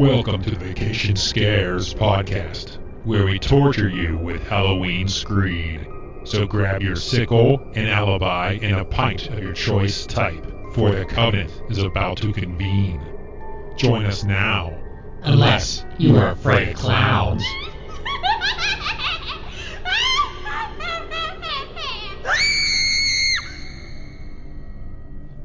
Welcome to the Vacation Scares podcast, where we torture you with Halloween screed. So grab your sickle, an alibi, and a pint of your choice type, for the Covenant is about to convene. Join us now, Unless you are afraid of clowns.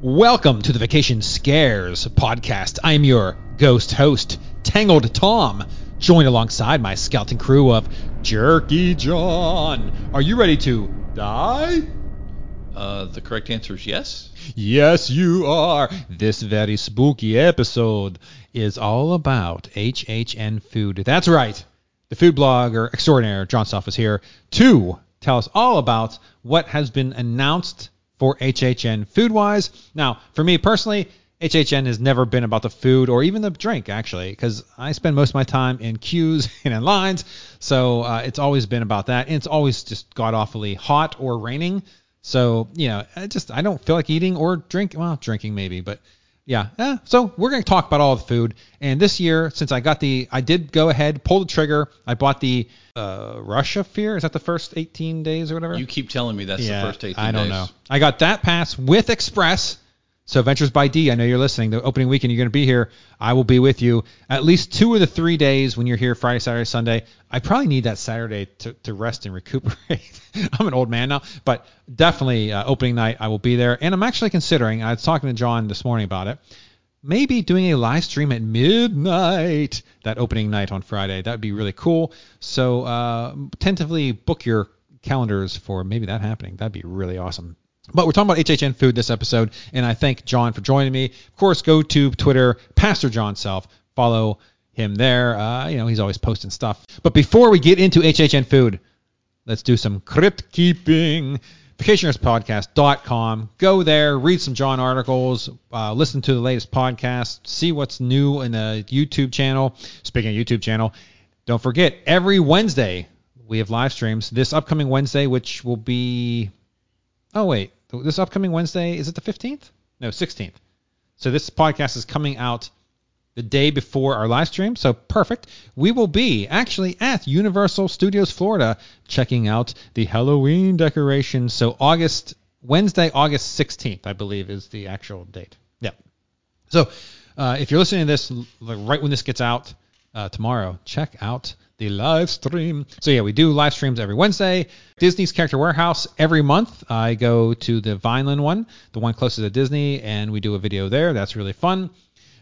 Welcome to the Vacation Scares podcast. I'm your ghost host, Tangled Tom, joined alongside my skeleton crew of Jerky Jon. Are you ready to die? Uh, the correct answer is yes. Yes, you are. This very spooky episode is all about HHN food. That's right. The food blogger extraordinaire Jon Self is here to tell us all about what has been announced for HHN food wise. Now, for me personally, HHN has never been about the food or even the drink, actually, because I spend most of my time in queues and in lines. So uh, it's always been about that. And it's always just god awfully hot or raining. So, you know, I just, I don't feel like eating or drink. Well, drinking maybe, but yeah. Eh, so we're going to talk about all the food. And this year, since I got the, I did go ahead, pull the trigger. I bought the uh, Rush of Fear. Is that the first 18 days or whatever? You keep telling me that's yeah, the first 18 I don't days. know. I got that pass with Express. So Ventures by D, I know you're listening. The opening weekend you're going to be here. I will be with you at least two of the three days when you're here Friday, Saturday, Sunday. I probably need that Saturday to, to rest and recuperate. I'm an old man now, but definitely uh, opening night I will be there. And I'm actually considering. I was talking to Jon this morning about it. Maybe doing a live stream at midnight that opening night on Friday. That would be really cool. So uh, tentatively book your calendars for maybe that happening. That'd be really awesome. But we're talking about HHN food this episode, and I thank John for joining me. Of course, go to Twitter, Pastor Jon Self. Follow him there. Uh, you know, he's always posting stuff. But before we get into HHN food, let's do some crypt keeping. VacationeersPodcast.com. Go there, read some John articles, uh, listen to the latest podcast, see what's new in the YouTube channel. Speaking of YouTube channel, don't forget every Wednesday we have live streams. This upcoming Wednesday, which will be Oh wait, this upcoming Wednesday is it the 15th? No, 16th. So this podcast is coming out the day before our live stream. So perfect. We will be actually at Universal Studios Florida checking out the Halloween decorations. So August Wednesday, August 16th, I believe is the actual date. Yeah. So uh, if you're listening to this like, right when this gets out uh, tomorrow, check out the live stream. So yeah, we do live streams every Wednesday. Disney's Character Warehouse every month. I go to the Vineland one, the one closest to Disney, and we do a video there. That's really fun.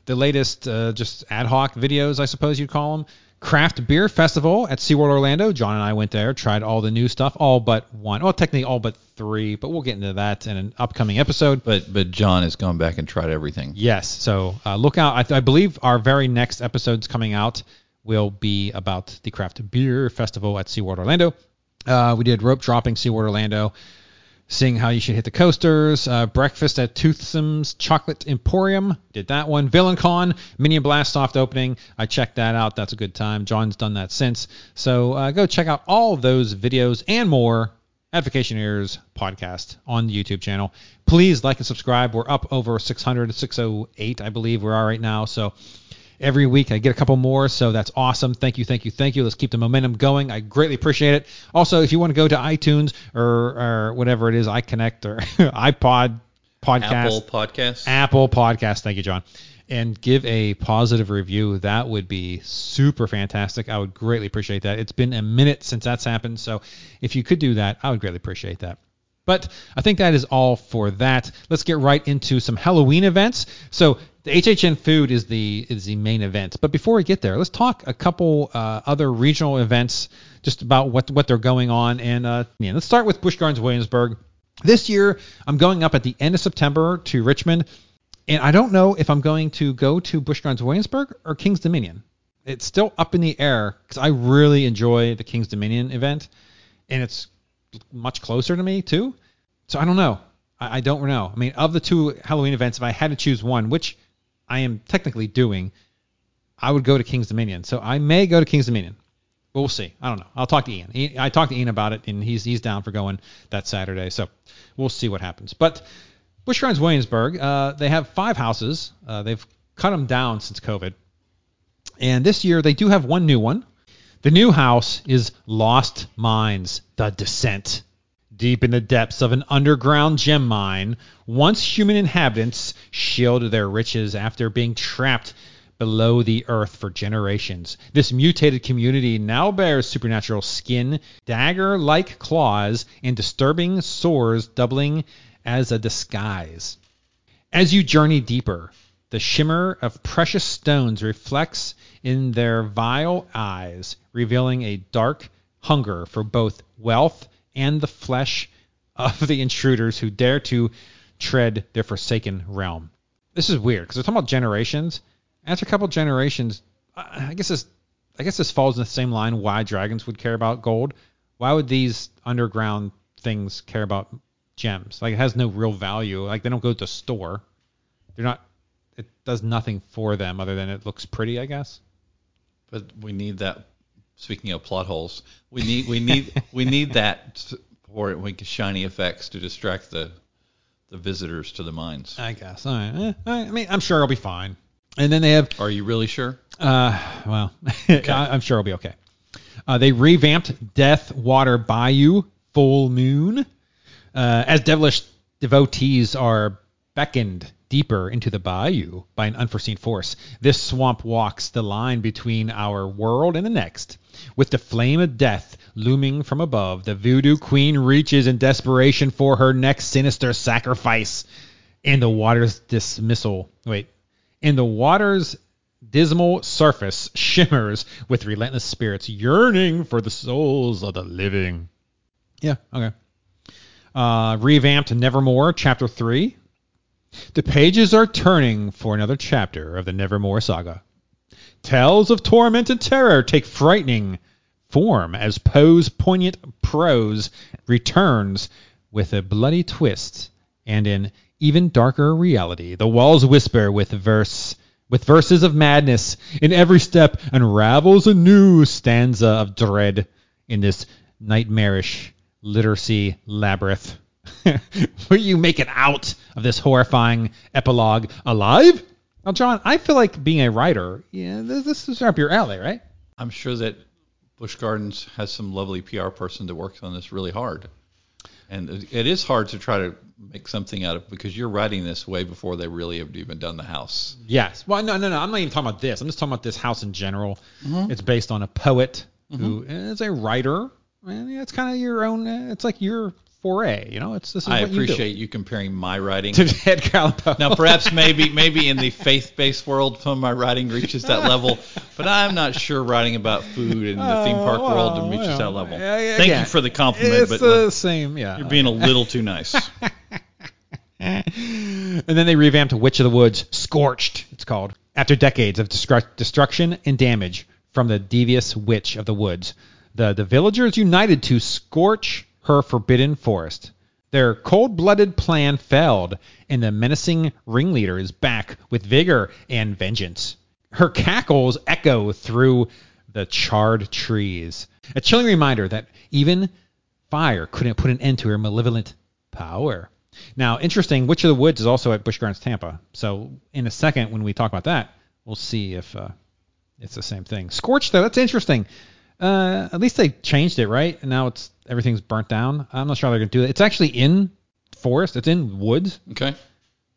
The latest, uh, just ad hoc videos, I suppose you'd call them. Craft Beer Festival at SeaWorld Orlando. Jon and I went there, tried all the new stuff, all but one. Well, technically all but three, but we'll get into that in an upcoming episode. But but Jon has gone back and tried everything. Yes, so uh, look out. I, th- I believe our very next episode's coming out will be about the Craft Beer Festival at SeaWorld Orlando. Uh, we did rope dropping SeaWorld Orlando, seeing how you should hit the coasters. Uh, breakfast at Toothsome's Chocolate Emporium, did that one. Villain Con, Minion Blast soft opening. I checked that out. That's a good time. Jon's done that since. So uh, go check out all those videos and more at Vacationeers podcast on the YouTube channel. Please like and subscribe. We're up over 600, 608, I believe we are right now. So every week. I get a couple more, so that's awesome. Thank you, thank you, thank you. Let's keep the momentum going. I greatly appreciate it. Also, if you want to go to iTunes or, or whatever it is, iConnect or iPod podcast, Apple Podcast. Apple Podcast. Thank you, Jon. And give a positive review. That would be super fantastic. I would greatly appreciate that. It's been a minute since that's happened, so if you could do that, I would greatly appreciate that. But I think that is all for that. Let's get right into some Halloween events. So the HHN food is the is the main event. But before we get there, let's talk a couple uh, other regional events, just about what what they're going on. And uh, yeah, let's start with Busch Gardens Williamsburg. This year, I'm going up at the end of September to Richmond, and I don't know if I'm going to go to Busch Gardens Williamsburg or King's Dominion. It's still up in the air because I really enjoy the King's Dominion event, and it's much closer to me too. So I don't know. I, I don't know. I mean, of the two Halloween events, if I had to choose one, which I am technically doing, I would go to King's Dominion. So I may go to King's Dominion. But we'll see. I don't know. I'll talk to Ian. I talked to Ian about it, and he's he's down for going that Saturday. So we'll see what happens. But Busch Gardens Williamsburg, uh, they have five houses. Uh, they've cut them down since COVID. And this year they do have one new one. The new house is Lost Mines: The Descent. Deep in the depths of an underground gem mine, once human inhabitants shielded their riches after being trapped below the earth for generations. This mutated community now bears supernatural skin, dagger like claws, and disturbing sores doubling as a disguise. As you journey deeper, the shimmer of precious stones reflects in their vile eyes, revealing a dark hunger for both wealth and the flesh of the intruders who dare to tread their forsaken realm. This is weird because they're talking about generations. After a couple generations, I I guess this, I guess this falls in the same line. Why dragons would care about gold? Why would these underground things care about gems? Like it has no real value. Like they don't go to the store. They're not. It does nothing for them other than it looks pretty, I guess. But we need that. Speaking of plot holes, we need we need we need that for shiny effects to distract the the visitors to the mines. I guess. All right. Eh, I mean, I'm sure it'll be fine. And then they have Are you really sure? Uh, well, I, I'm sure it'll be okay. Uh, they revamped Death Water Bayou Full Moon uh, as devilish devotees are beckoned deeper into the bayou by an unforeseen force. This swamp walks the line between our world and the next. With the flame of death looming from above, the voodoo queen reaches in desperation for her next sinister sacrifice. And the water's dismissal. Wait. And the water's dismal surface shimmers with relentless spirits yearning for the souls of the living. Yeah, okay. Uh, revamped Nevermore, Chapter 3. The pages are turning for another chapter of the Nevermore saga. Tales of torment and terror take frightening form as Poe's poignant prose returns with a bloody twist and an even darker reality. The walls whisper with verse with verses of madness. In every step unravels a new stanza of dread in this nightmarish literacy labyrinth. Will you make it out of this horrifying epilogue alive? Now, Jon, I feel like being a writer, yeah, this, this is up your alley, right? I'm sure that Busch Gardens has some lovely PR person that works on this really hard. And it- it is hard to try to make something out of because you're writing this way before they really have even done the house. Yes. Well, no, no, no. I'm not even talking about this. I'm just talking about this house in general. Mm-hmm. It's based on a poet who mm-hmm. is a writer, and it's kind of your own. It's like your foray. You know, it's this is I what you do. appreciate you, comparing my writing. to Edgar Allan Poe. now, perhaps maybe maybe in the faith-based world, some of my writing reaches that level, but I'm not sure writing about food in the oh, theme park Oh, world reaches well, that level. yeah, Thank you for the compliment, It's but the like, same. Yeah. you're being a little too nice. and then they revamped Witch of the Woods, Scorched, it's called, after decades of destru- destruction and damage from the devious Witch of the Woods. The, the villagers united to scorch her forbidden forest. Their cold blooded plan failed, and the menacing ringleader is back with vigor and vengeance. Her cackles echo through the charred trees. A chilling reminder that even fire couldn't put an end to her malevolent power. Now, interesting, Witch of the Woods is also at Busch Gardens, Tampa. So, in a second, when we talk about that, we'll see if uh, it's the same thing. Scorch, though, that's interesting. Uh, at least they changed it, right? And now it's everything's burnt down. I'm not sure how they're gonna do it. It's actually in forest. It's in woods. Okay.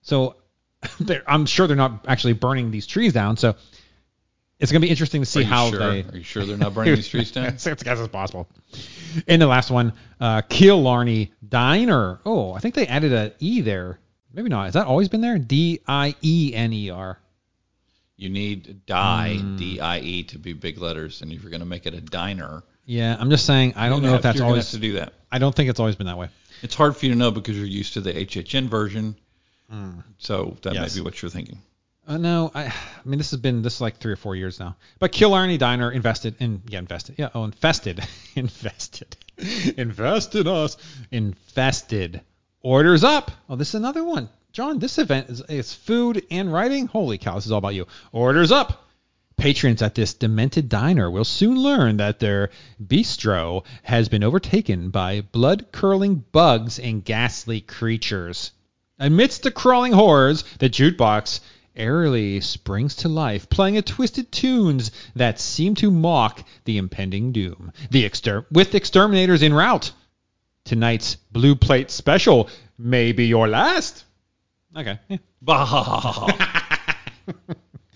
So I'm sure they're not actually burning these trees down. So it's gonna be interesting to see how sure? they. Are you sure they're not burning these trees down? It's as as possible. And the last one, uh, Killarney Diner. Oh, I think they added a E there. Maybe not. Has that always been there? D I E N E R. You need die, Hmm. D-I-E, to be big letters, and if you're going to make it a diner, Yeah, I'm just saying. I don't know if that's always. to do that. I don't think it's always been that way. It's hard for you to know because you're used to the HHN version, so that. Yes. may be what you're thinking. Uh, no, I, I mean this has been this is like three or four years now. But Killarney Diner invested in yeah invested yeah oh infested invested invested us infested orders up. Oh, this is another one. Jon, this event is, is food and writing. Holy cow, this is all about you. Orders up. Patrons at this demented diner will soon learn that their bistro has been overtaken by blood curdling bugs and ghastly creatures. Amidst the crawling horrors, the jukebox airily springs to life, playing a twisted tunes that seem to mock the impending doom. The exter- with exterminators en route. Tonight's blue plate special may be your last. Okay. yeah. Bah.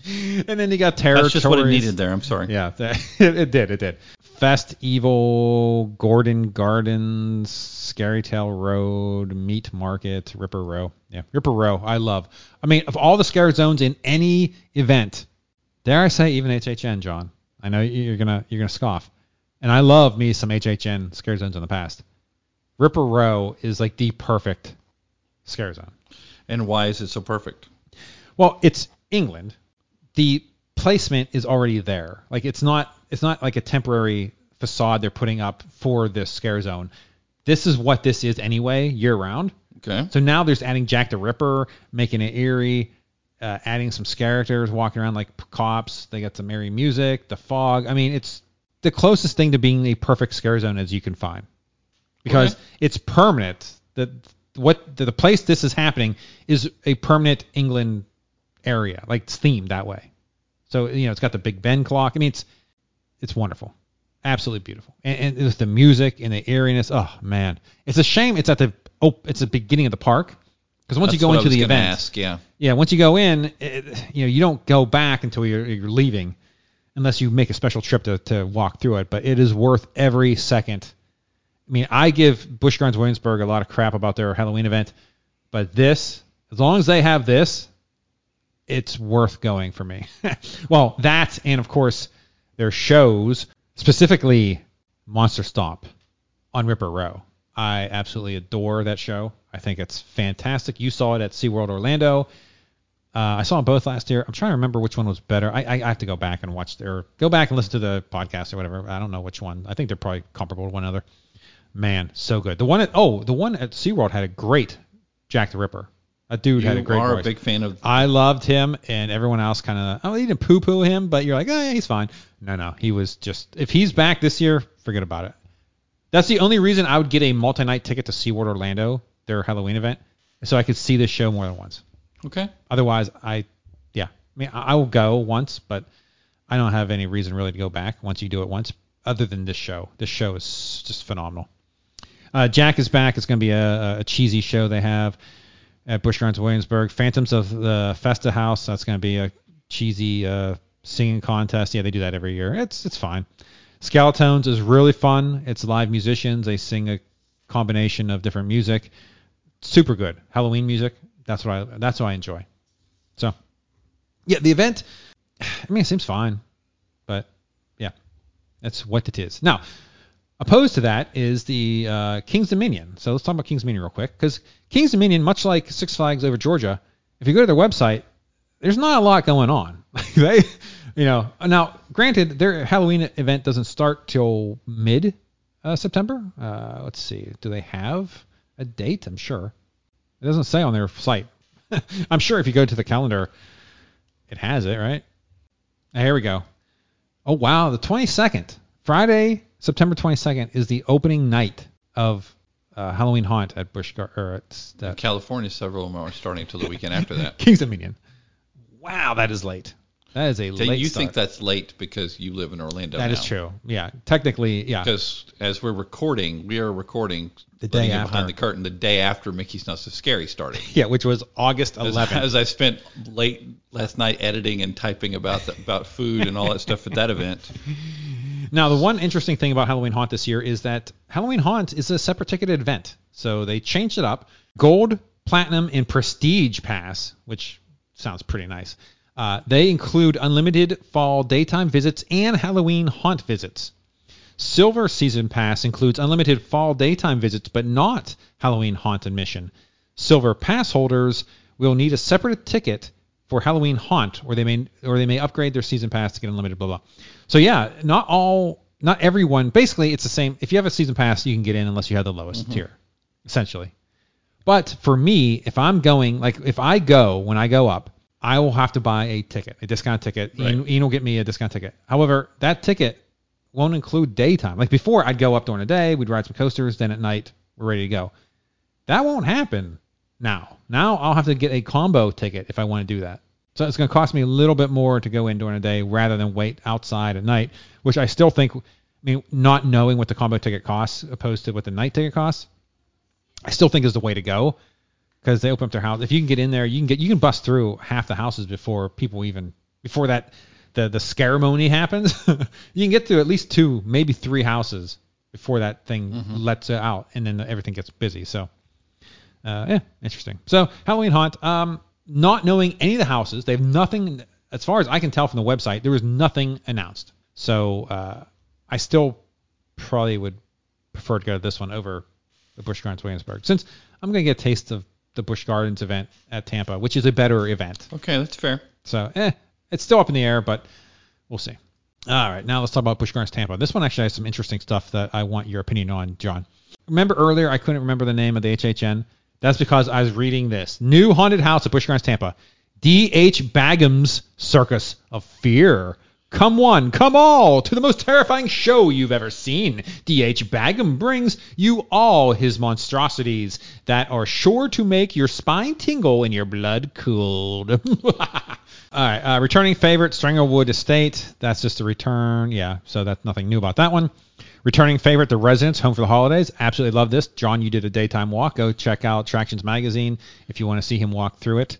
And then you got territories. That's just what it needed there. I'm sorry. Yeah, it, it did. It did. Fest Evil, Gordon Gardens, Scary Tale Road, Meat Market, Ripper Row. Yeah, Ripper Row. I love. I mean, of all the scare zones in any event, dare I say, even HHN, Jon. I know you're gonna you're gonna scoff, and I love me some HHN scare zones in the past. Ripper Row is like the perfect scare zone. And why is it so perfect? Well, it's England. The placement is already there. Like it's not it's not like a temporary facade they're putting up for this scare zone. This is what this is anyway, year round. Okay. So now there's adding Jack the Ripper, making it eerie, uh, adding some characters walking around like p- cops. They got some eerie music, the fog. I mean, it's the closest thing to being a perfect scare zone as you can find because Okay. it's permanent. The what the, the place this is happening is a permanent England area, like it's themed that way. So you know, it's got the Big Ben clock. I mean, it's it's wonderful, absolutely beautiful, and, and with the music and the eeriness. Oh man, it's a shame it's at the oh, it's the beginning of the park because once you go into the event, Ask, yeah. yeah, once you go in, it, you know, you don't go back until you're, you're leaving, unless you make a special trip to, to walk through it. But it is worth every second. I mean, I give Busch Gardens Williamsburg a lot of crap about their Halloween event, but this, as long as they have this, it's worth going for me. well, that and of course their shows, specifically Monster Stomp on Ripper Row. I absolutely adore that show. I think it's fantastic. You saw it at SeaWorld Orlando. Uh, I saw them both last year. I'm trying to remember which one was better. I, I, I have to go back and watch their go back and listen to the podcast or whatever. I don't know which one. I think they're probably comparable to one another. Man, so good. The one at oh, the one at SeaWorld had a great Jack the Ripper. That dude You had a great are voice. a big fan of. I loved him, and everyone else kind of. Oh, you didn't poo-poo him, but you're like, oh, yeah, he's fine. No, no, he was just. If he's back this year, forget about it. That's the only reason I would get a multi-night ticket to SeaWorld Orlando, their Halloween event, so I could see this show more than once. Okay. Otherwise, I, yeah, I mean, I I will go once, but I don't have any reason really to go back once you do it once, other than this show. This show is just phenomenal. Uh, Jack is back. It's going to be a, a cheesy show they have at Busch Gardens Williamsburg. Phantoms of the Festa Haus. That's going to be a cheesy uh, singing contest. Yeah, they do that every year. It's it's fine. Skeletones is really fun. It's live musicians. They sing a combination of different music. Super good Halloween music. That's what I that's what I enjoy. So, yeah, the event. I mean, it seems fine, but yeah, that's what it is. Now, opposed to that is the uh, King's Dominion. So let's talk about King's Dominion real quick, because King's Dominion, much like Six Flags over Georgia, if you go to their website, there's not a lot going on. they, you know, now granted, their Halloween event doesn't start till mid uh, September. Uh, let's see, do they have a date? I'm sure it doesn't say on their site. I'm sure if you go to the calendar, it has it, right? Here we go. Oh wow, the 22nd, Friday, September 22nd is the opening night of uh, Halloween Haunt at Busch Gar- or at uh, California, several of them are starting till the weekend after that. King's Dominion. Wow, that is late. That is a So late you start. think that's late because you live in Orlando That now. is true. Yeah, technically, yeah. Because as we're recording, we are recording The day after. behind the curtain the day after Mickey's Not So Scary started. Yeah, which was August As, 11th. as I spent late last night editing and typing about the, about food and all that stuff at that event. Now, the one interesting thing about Halloween Haunt this year is that Halloween Haunt is a separate ticketed event. So they changed it up. Gold, Platinum, and Prestige Pass, which sounds pretty nice. Uh, they include unlimited fall daytime visits and Halloween Haunt visits. Silver Season Pass includes unlimited fall daytime visits, but not Halloween Haunt admission. Silver Pass holders will need a separate ticket for Halloween Haunt, or they may or they may upgrade their season pass to get unlimited. Blah blah. So yeah, not all, not everyone. Basically, it's the same. If you have a season pass, you can get in unless you have the lowest tier, essentially. But for me, if I'm going, like if I go when I go up, I will have to buy a ticket, a discount ticket. Ian, Ian will get me a discount ticket. However, that ticket won't include daytime. Like before, I'd go up during the day, we'd ride some coasters, then at night we're ready to go. That won't happen now. Now I'll have to get a combo ticket if I want to do that. So it's going to cost me a little bit more to go in during the day rather than wait outside at night, which I still think, I mean, not knowing what the combo ticket costs opposed to what the night ticket costs, I still think is the way to go because they open up their house. If you can get in there, you can get you can bust through half the houses before people even before that the the ceremony happens. you can get through at least two, maybe three houses before that thing lets it out, and then everything gets busy. So, uh, yeah, interesting. So Halloween haunt. Um, not knowing any of the houses, they have nothing. As far as I can tell from the website, there was nothing announced. So uh, I still probably would prefer to go to this one over the Busch Gardens Williamsburg, since I'm going to get a taste of the Busch Gardens event at Tampa, which is a better event. Okay, that's fair. So, eh, it's still up in the air, but we'll see. All right, now let's talk about Busch Gardens Tampa. This one actually has some interesting stuff that I want your opinion on, Jon. Remember earlier I couldn't remember the name of the HHN? That's because I was reading this. New haunted house at Busch Gardens Tampa. D.H. Bagham's Circus of Fear. Come one, come all to the most terrifying show you've ever seen. D.H. Bagham brings you all his monstrosities that are sure to make your spine tingle and your blood cooled. all right, uh, returning favorite, Stranglewood Estate. That's just a return. Yeah, so that's nothing new about that one. Returning favorite, The Residents, Home for the Holidays. Absolutely love this. Jon, you did a daytime walk. Go check out Attractions Magazine if you want to see him walk through it.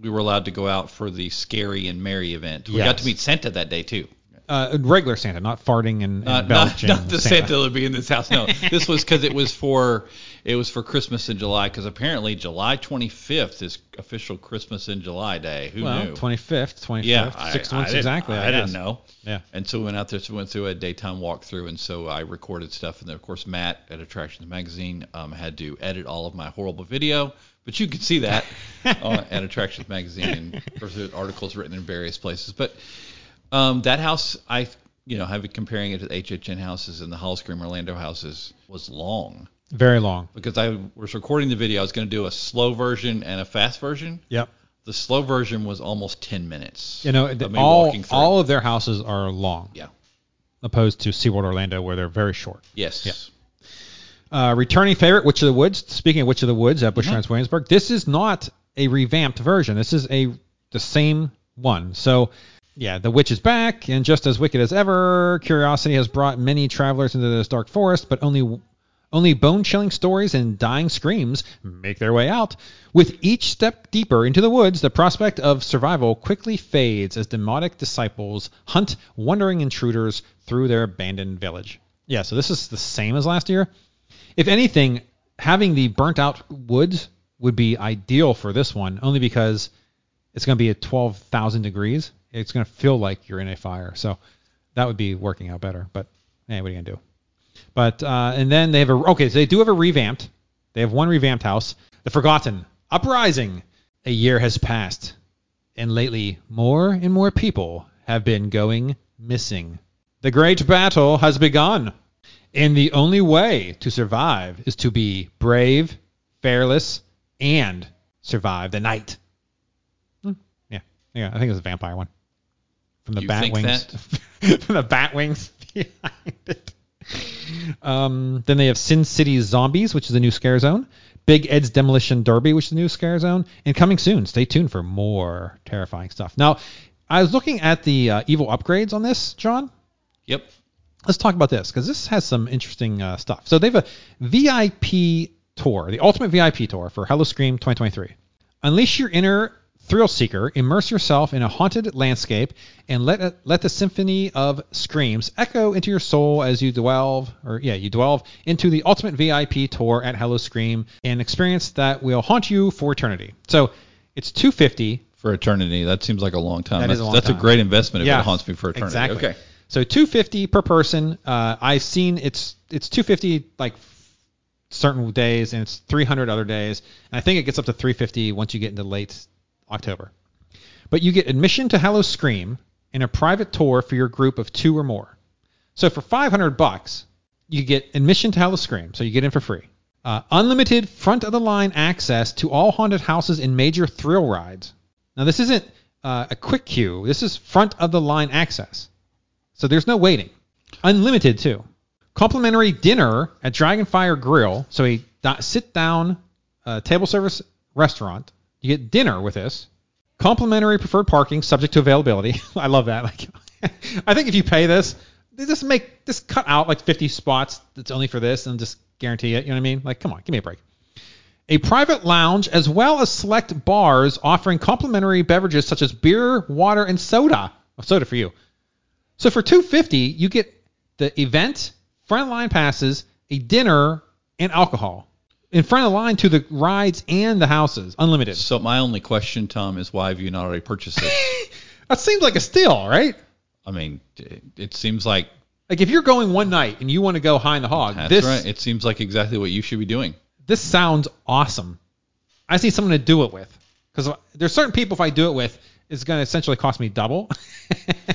We were allowed to go out for the scary and merry event. We Yes. got to meet Santa that day too. Uh, regular Santa, not farting and, and Not, not, not the Santa. that would be in this house. No, this was because it was for it was for Christmas in July. Because apparently July 25th is official Christmas in July day. Who Well, knew? 25th, 25th, yeah, I- six I months didn't- exactly. I, I, didn't know. Yeah. And so we went out there, so we went through a daytime walkthrough, and so I recorded stuff, and then of course Matt at Attractions Magazine um, had to edit all of my horrible video, but you can see that uh, at Attractions Magazine, and articles written in various places. But um, that house, I you know, have it comparing it to the HHN houses and the Howl-O-Scream Orlando houses was long Very long. because I was recording the video. I was going to do a slow version and a fast version. Yep. The slow version was almost 10 minutes. You know, the- all all of their houses are long, yeah. opposed to SeaWorld Orlando where they're very short. Yes. Yeah. Uh, returning favorite, Witch of the Woods. Speaking of Witch of the Woods at Busch Gardens Williamsburg, this is not a revamped version. This is a the same one. So, yeah, the witch is back, and just as wicked as ever, curiosity has brought many travelers into this dark forest, but only only bone-chilling stories and dying screams make their way out. With each step deeper into the woods, the prospect of survival quickly fades as demonic disciples hunt wandering intruders through their abandoned village. Yeah, so this is the same as last year. If anything, having the burnt out woods would be ideal for this one, only because it's going to be at 12,000 degrees. It's going to feel like you're in a fire. So that would be working out better. But hey, what are you going to do? But uh, and then they have a okay, so they do have a revamped. They have one revamped house, the Forgotten Uprising. A year has passed, and lately more and more people have been going missing. The great battle has begun, and the only way to survive is to be brave, fearless, and survive the night. Hmm, Yeah, yeah, I think it's a vampire one from the You bat think wings. from the bat wings behind it. Um, then they have Sin City Zombies, which is a new scare zone. Big Ed's Demolition Derby, which is a new scare zone, and coming soon. Stay tuned for more terrifying stuff. Now, I was looking at the uh, evil upgrades on this, Jon. Yep. Let's talk about this because this has some interesting uh, stuff. So they have a VIP tour, the ultimate VIP tour for Howl-O-Scream 2023. Unleash your inner thrill seeker, immerse yourself in a haunted landscape, and let it, let the symphony of screams echo into your soul as you delve, or yeah, you delve into the ultimate VIP tour at Howl-O-Scream, an experience that will haunt you for eternity. So it's 250 For eternity. That seems like a long time. That that's is a long that's time. a great investment if Yeah, it haunts me for eternity. Exactly. Okay. So 250 per person. Uh, I've seen it's it's 250 like certain days and it's 300 other days. And I think it gets up to 350 once you get into late October. But you get admission to Howl-O-Scream and a private tour for your group of two or more. So for 500 bucks, you get admission to Howl-O-Scream, so you get in for free. Uh, unlimited front of the line access to all haunted houses and major thrill rides. Now this isn't uh, a quick queue. This is front of the line access. So there's no waiting. Unlimited too. Complimentary dinner at Dragonfire Grill. So a sit down uh, table service restaurant. You get dinner with this. Complimentary preferred parking subject to availability. I love that. Like, I think if you pay this, they just make just cut out like 50 spots that's only for this and just guarantee it. You know what I mean? Like, come on, give me a break. A private lounge as well as select bars offering complimentary beverages such as beer, water, and soda. Oh, soda for you. So for 250, you get the event, front line passes, a dinner, and alcohol. In front of the line to the rides and the houses, unlimited. So my only question, Tom, is why have you not already purchased it? That seems like a steal, right? I mean, it, it seems like Like if you're going one night and you want to go high in the hog, that's this right. It seems like exactly what you should be doing. this sounds awesome. I just need someone to do it with because there's certain people if I do it with, it's going to essentially cost me double.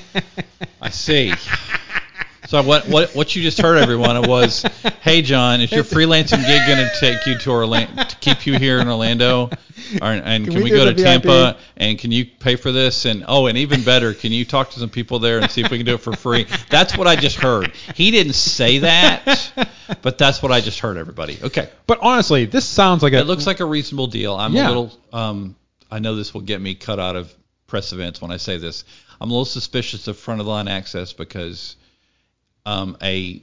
I see. So what what what you just heard, everyone, was, hey Jon, is your freelancing gig going to take you to Orlando, to keep you here in Orlando, or, and can, we we, go to VIP? Tampa, and can you pay for this? And oh, and even better, can you talk to some people there and see if we can do it for free? That's what I just heard. He didn't say that, but that's what I just heard, everybody. Okay, but honestly, this sounds like a it looks like a reasonable deal. I'm Yeah. a little. Um, I know this will get me cut out of press events when I say this. I'm a little suspicious of front of the line access because um, a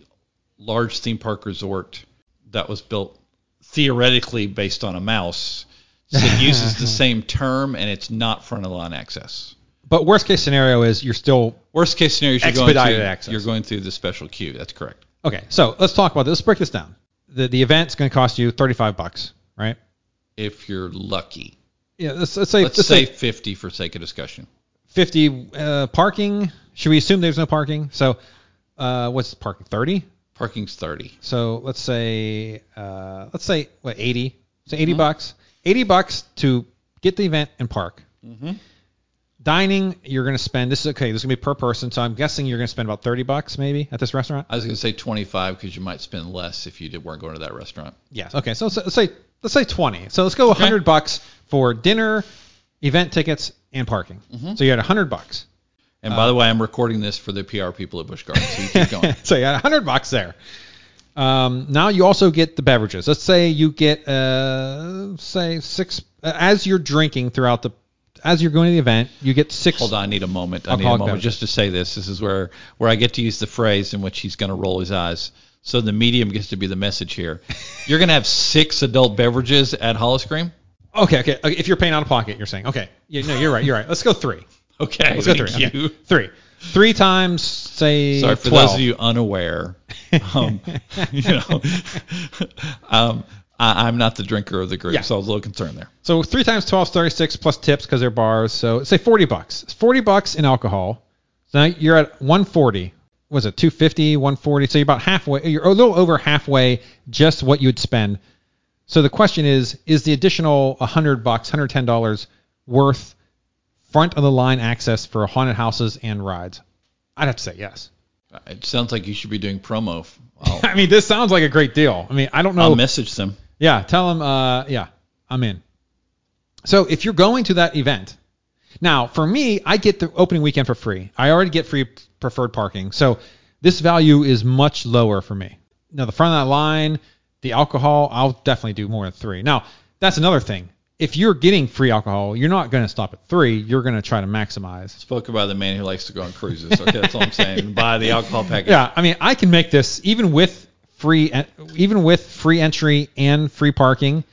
large theme park resort that was built theoretically based on a mouse so it uses the same term and it's not front of the line access. But worst case scenario is you're still Worst case scenario, is you're going, Expedited through, access. you're going through the special queue. That's correct. okay. So let's talk about this. Let's break this down. The the event's going to cost you 35 bucks, right? If you're lucky, Yeah. Let's, let's say let's, let's say say 50 for sake of discussion. 50 uh, parking. Should we assume there's no parking? So uh, what's parking? 30. Parking's 30. So let's say uh, let's say what 80. So 80 bucks. 80 bucks to get the event and park. Dining, you're going to spend. This is okay. This is going to be per person. So I'm guessing you're going to spend about 30 bucks maybe at this restaurant. I was going to say 25 because you might spend less if you did, weren't going to that restaurant. Yes. Okay. So let's, let's say let's say 20. So let's go 100 bucks for dinner, event tickets, and parking. So you had 100 bucks. And Uh, by the way, I'm recording this for the PR people at Busch Gardens. So you keep going. so you had 100 bucks there. Um, now you also get the beverages. Let's say you get uh, say six uh, as you're drinking throughout the as you're going to the event, you get six. Hold on, I need a moment. I need a moment beverage. just to say this. This is where where I get to use the phrase in which he's going to roll his eyes. So the medium gets to be the message here. You're going to have six adult beverages at Howl-O-Scream. Okay, okay, okay. If you're paying out of pocket, you're saying okay. Yeah, no, you're right. You're right. Let's go three. Okay, Let's go thank three. you. Okay. Three. Three times say Sorry for 12. those of you unaware. Um, you know, um, I, I'm not the drinker of the group, Yeah. so I was a little concerned there. So three times 12 is 36 plus tips because they're bars. So say 40 bucks. It's 40 bucks in alcohol. So now you're at 140. Was it 250, 140? So you're about halfway. You're a little over halfway just what you'd spend. So the question is, is the additional 100 bucks, 110 dollars worth front of the line access for haunted houses and rides? I'd have to say yes. It sounds like you should be doing promo. I'll, mean, this sounds like a great deal. I mean, I don't know. I'll message them. Yeah, tell them. Uh, yeah, I'm in. So if you're going to that event, now for me, I get the opening weekend for free. I already get free preferred parking, so this value is much lower for me. Now the front of that line, the alcohol, I'll definitely do more than three. Now that's another thing. If you're getting free alcohol, you're not going to stop at three. You're going to try to maximize. Spoken by the man who likes to go on cruises. Okay, that's all I'm saying. Buy the alcohol package. Yeah, I mean, I can make this even with free, even with free entry and free parking.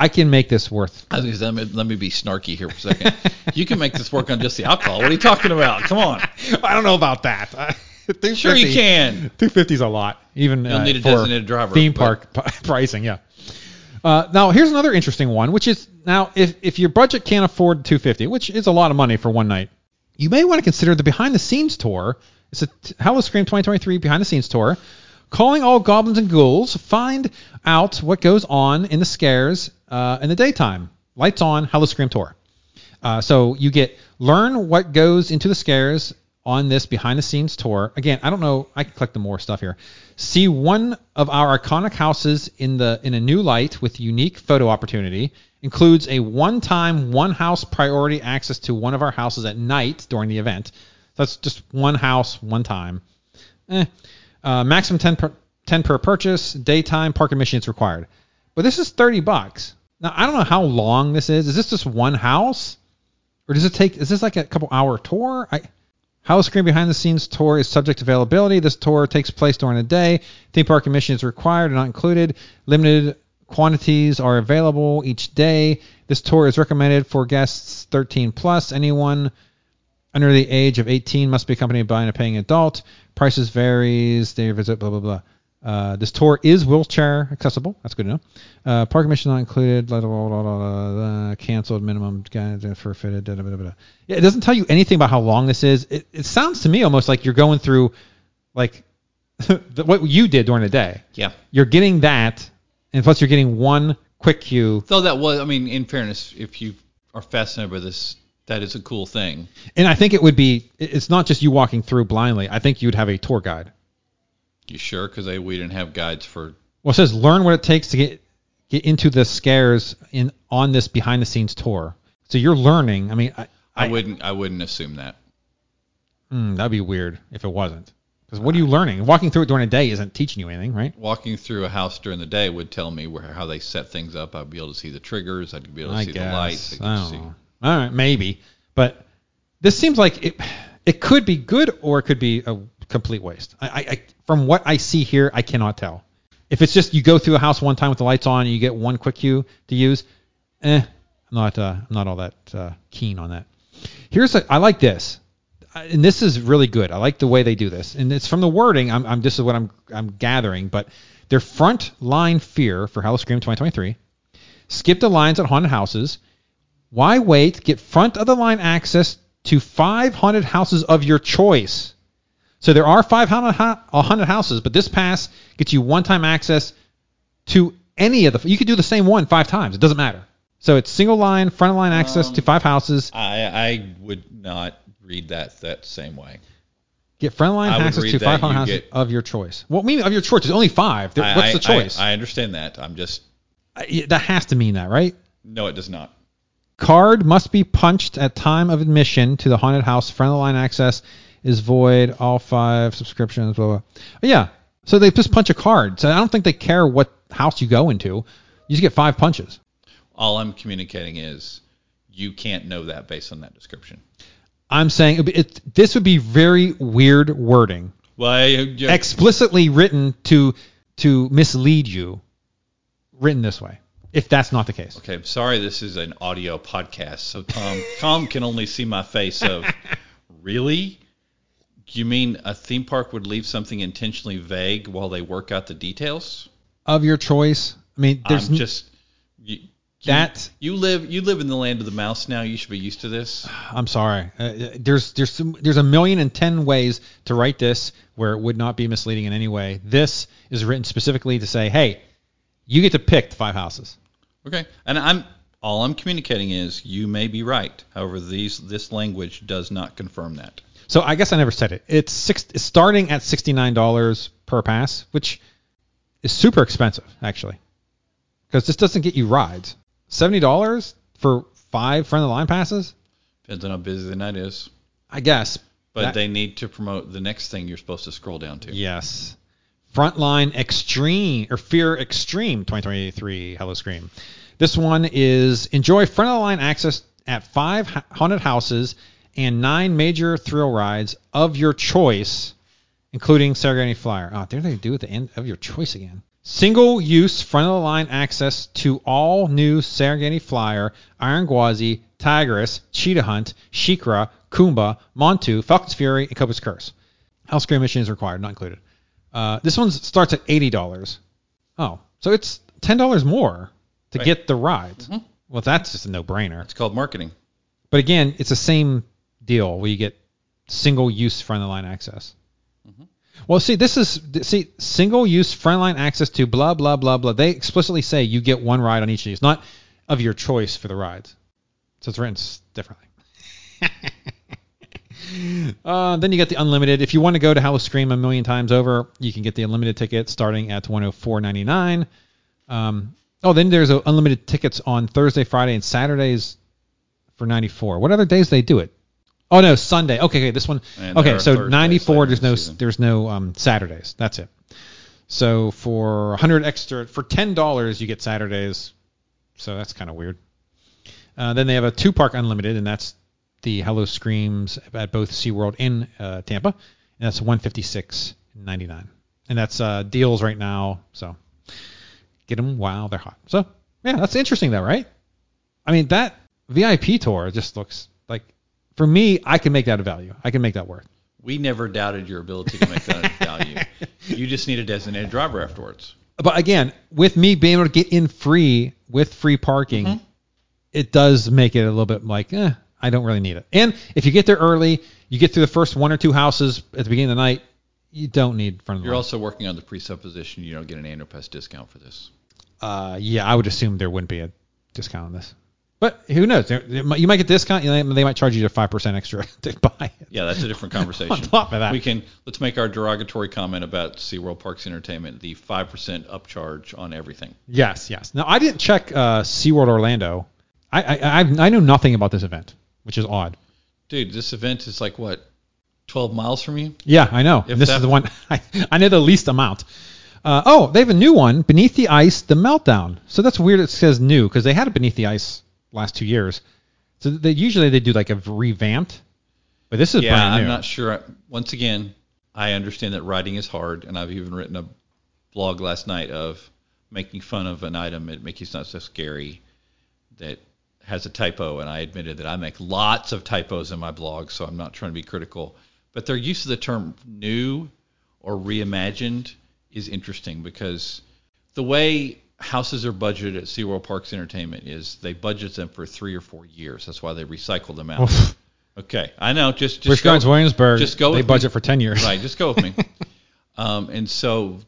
I can make this worth I was let, me, let me be snarky here for a second. you can make this work on just the alcohol. What are you talking about? Come on. I don't know about that. Sure you can. 250 is a lot, even You'll uh, need a for designated driver, Theme park p- pricing, yeah. Uh, now here's another interesting one, which is now if if your budget can't afford 250, which is a lot of money for one night, you may want to consider the behind the scenes tour. It's a t- Howl-O-Scream 2023 behind the scenes tour, calling all goblins and ghouls, find out what goes on in the scares uh, in the daytime. Lights on, Howl-O-Scream tour. Uh, so you get learn what goes into the scares on this behind the scenes tour. Again, I don't know. I can click the more stuff here. See one of our iconic houses in the in a new light with unique photo opportunity. Includes a one-time one house priority access to one of our houses at night during the event. That's just one house, one time. Eh. Uh, maximum 10 per, 10 per purchase. Daytime park admission is required. But this is 30 bucks. Now I don't know how long this is. Is this just one house? or does it take? Is this like a couple hour tour? I Howl-O-Scream behind the scenes tour is subject to availability. This tour takes place during the day. Theme park admission is required and not included. Limited quantities are available each day. This tour is recommended for guests 13 plus. Anyone under the age of 18 must be accompanied by a paying adult. Prices varies. Day visit. Blah blah blah. Uh, this tour is wheelchair accessible. That's good to know. Uh, park admission not included. Blah, blah, blah, blah, canceled minimum for fitted. Da, da, da, da. Yeah, it doesn't tell you anything about how long this is. It, it sounds to me almost like you're going through like the, what you did during the day. Yeah. You're getting that, and plus you're getting one quick queue. Though that was, I mean, in fairness, if you are fascinated by this, that is a cool thing. And I think it would be. It's not just you walking through blindly. I think you'd have a tour guide. You sure? Because we didn't have guides for. Well, it says learn what it takes to get get into the scares in on this behind the scenes tour. So you're learning. I mean, I, I, wouldn't. I wouldn't assume that. Mm, that'd be weird if it wasn't. Because what are you learning? Walking through it during a day isn't teaching you anything, right? Walking through a house during the day would tell me where how they set things up. I'd be able to see the triggers. I'd be able to I see guess. the lights. I don't know. All right, maybe. But this seems like it. It could be good or it could be a complete waste. I, I, I from what I see here, I cannot tell. If it's just you go through a house one time with the lights on and you get one quick cue to use, eh, I'm not uh, not all that uh, keen on that. Here's a, I like this, and this is really good. I like the way they do this, and it's from the wording. I'm, I'm this is what I'm I'm gathering, but their front line fear for Halloween 2023. Skip the lines at haunted houses. Why wait? Get front of the line access to five haunted houses of your choice. So there are five haunted houses, but this pass gets you one-time access to any of the. You could do the same one five times. It doesn't matter. So it's single line, front line access Um, to five houses. I I would not read that that same way. Get front line access to five houses get- of your choice. Well, mean of your choice. There's only five. There- I- What's the choice? I, I understand that. I'm just I- that has to mean that, right? no, it does not. Card must be punched at time of admission to the haunted house. Front line access is void. All five subscriptions. Blah blah. Yeah. So they just punch a card. So I don't think they care what house you go into. You just get five punches. All I'm communicating is you can't know that based on that description. I'm saying it, it, this would be very weird wording, Well, I, uh, yeah, explicitly written to to mislead you. Written this way, if that's not the case. okay. I'm sorry. This is an audio podcast, so Tom Tom can only see my face. Of really, you mean a theme park would leave something intentionally vague while they work out the details? Of your choice. I mean, there's I'm just you, that. You live you live in the land of the mouse now. You should be used to this. I'm sorry. Uh, there's there's some, there's a million and ten ways to write this where it would not be misleading in any way. This is written specifically to say, hey, you get to pick the five houses. Okay, and I'm all I'm communicating is you may be right. However, these this language does not confirm that. So I guess I never said it. It's six it's starting at sixty nine dollars per pass, which is super expensive actually, because this doesn't get you rides. Seventy dollars for five front of the line passes. Depends on how busy the night is. I guess. But That- they need to promote the next thing you're supposed to scroll down to. Yes. Frontline Extreme or Fear Extreme 2023 Howl-O-Scream. This one is enjoy front of the line access at five haunted houses and nine major thrill rides of your choice, including Serengeti Flyer. Oh, there they do at the end of your choice again. Single use front of the line access to all new Serengeti Flyer, Iron Gwazi, Tigris, Cheetah Hunt, SheiKra, Kumba, Montu, Falcon's Fury, and Cobra's Curse. Howl-O-Scream mission is required, not included. Uh, this one starts at eighty dollars. Oh, so it's ten dollars more to Right. get the rides. Well, that's just a no-brainer. It's called marketing. But again, it's the same deal where you get single-use front-of-the-line access. Well, see, this is see single-use front-of-the-line access to blah blah blah blah. They explicitly say you get one ride on each of these, not of your choice for the rides. So it's written differently. Uh, then you get the unlimited. If you want to go to Howl-O-Scream a million times over, you can get the unlimited ticket starting at 104.99. Um, oh, then there's a unlimited tickets on Thursday, Friday, and Saturdays for 94. What other days they do it? Oh no, Sunday. Okay, okay, this one. And okay, so Thursdays 94. later There's no season. there's no um, Saturdays. That's it. So for 100 extra for ten dollars you get Saturdays. So that's kind of weird. Uh, then they have a two park unlimited, and that's the Howl-O-Screams at both SeaWorld and uh, Tampa, and that's 156.99, and that's uh, deals right now. So get them while they're hot. So yeah, that's interesting though, right? I mean that VIP tour just looks for me, I can make that a value. I can make that worth. We never doubted your ability to make that a value. You just need a designated driver afterwards. But again, with me being able to get in free with free parking, Mm-hmm. it does make it a little bit like, eh, I don't really need it. And if you get there early, you get through the first one or two houses at the beginning of the night, you don't need front of the You're line. also working on the presupposition you don't get an annual pass discount for this. uh, yeah, I would assume there wouldn't be a discount on this. But who knows? There- there might- You might get discount. you know, They might charge you to five percent extra to buy it. Yeah, that's a different conversation. On top of that. we can let's make our derogatory comment about SeaWorld Parks Entertainment the five percent upcharge on everything. Yes, yes. Now I didn't check uh, SeaWorld Orlando. I I, I I know nothing about this event, which is odd. Dude, this event is like what, twelve miles from you? Yeah, I know. If this that- is the one I, I know the least amount. Uh, oh, they have a new one, Beneath the Ice, The Meltdown. So that's weird. It says new because they had it Beneath the Ice last two years. So they usually they do like a revamped, but this is yeah, brand new. I'm not sure. Once again, I understand that writing is hard, and I've even written a blog last night of making fun of an item at Mickey's Not So Scary that has a typo, and I admitted that I make lots of typos in my blog, so I'm not trying to be critical. But their use of the term new or reimagined is interesting because the way houses are budgeted at SeaWorld Parks Entertainment is they budget them for three or four years. That's why they recycle them out. okay, I know. Just just go- Williamsburg, just go they with me. budget for 10 years. Right, just go with me. um, and so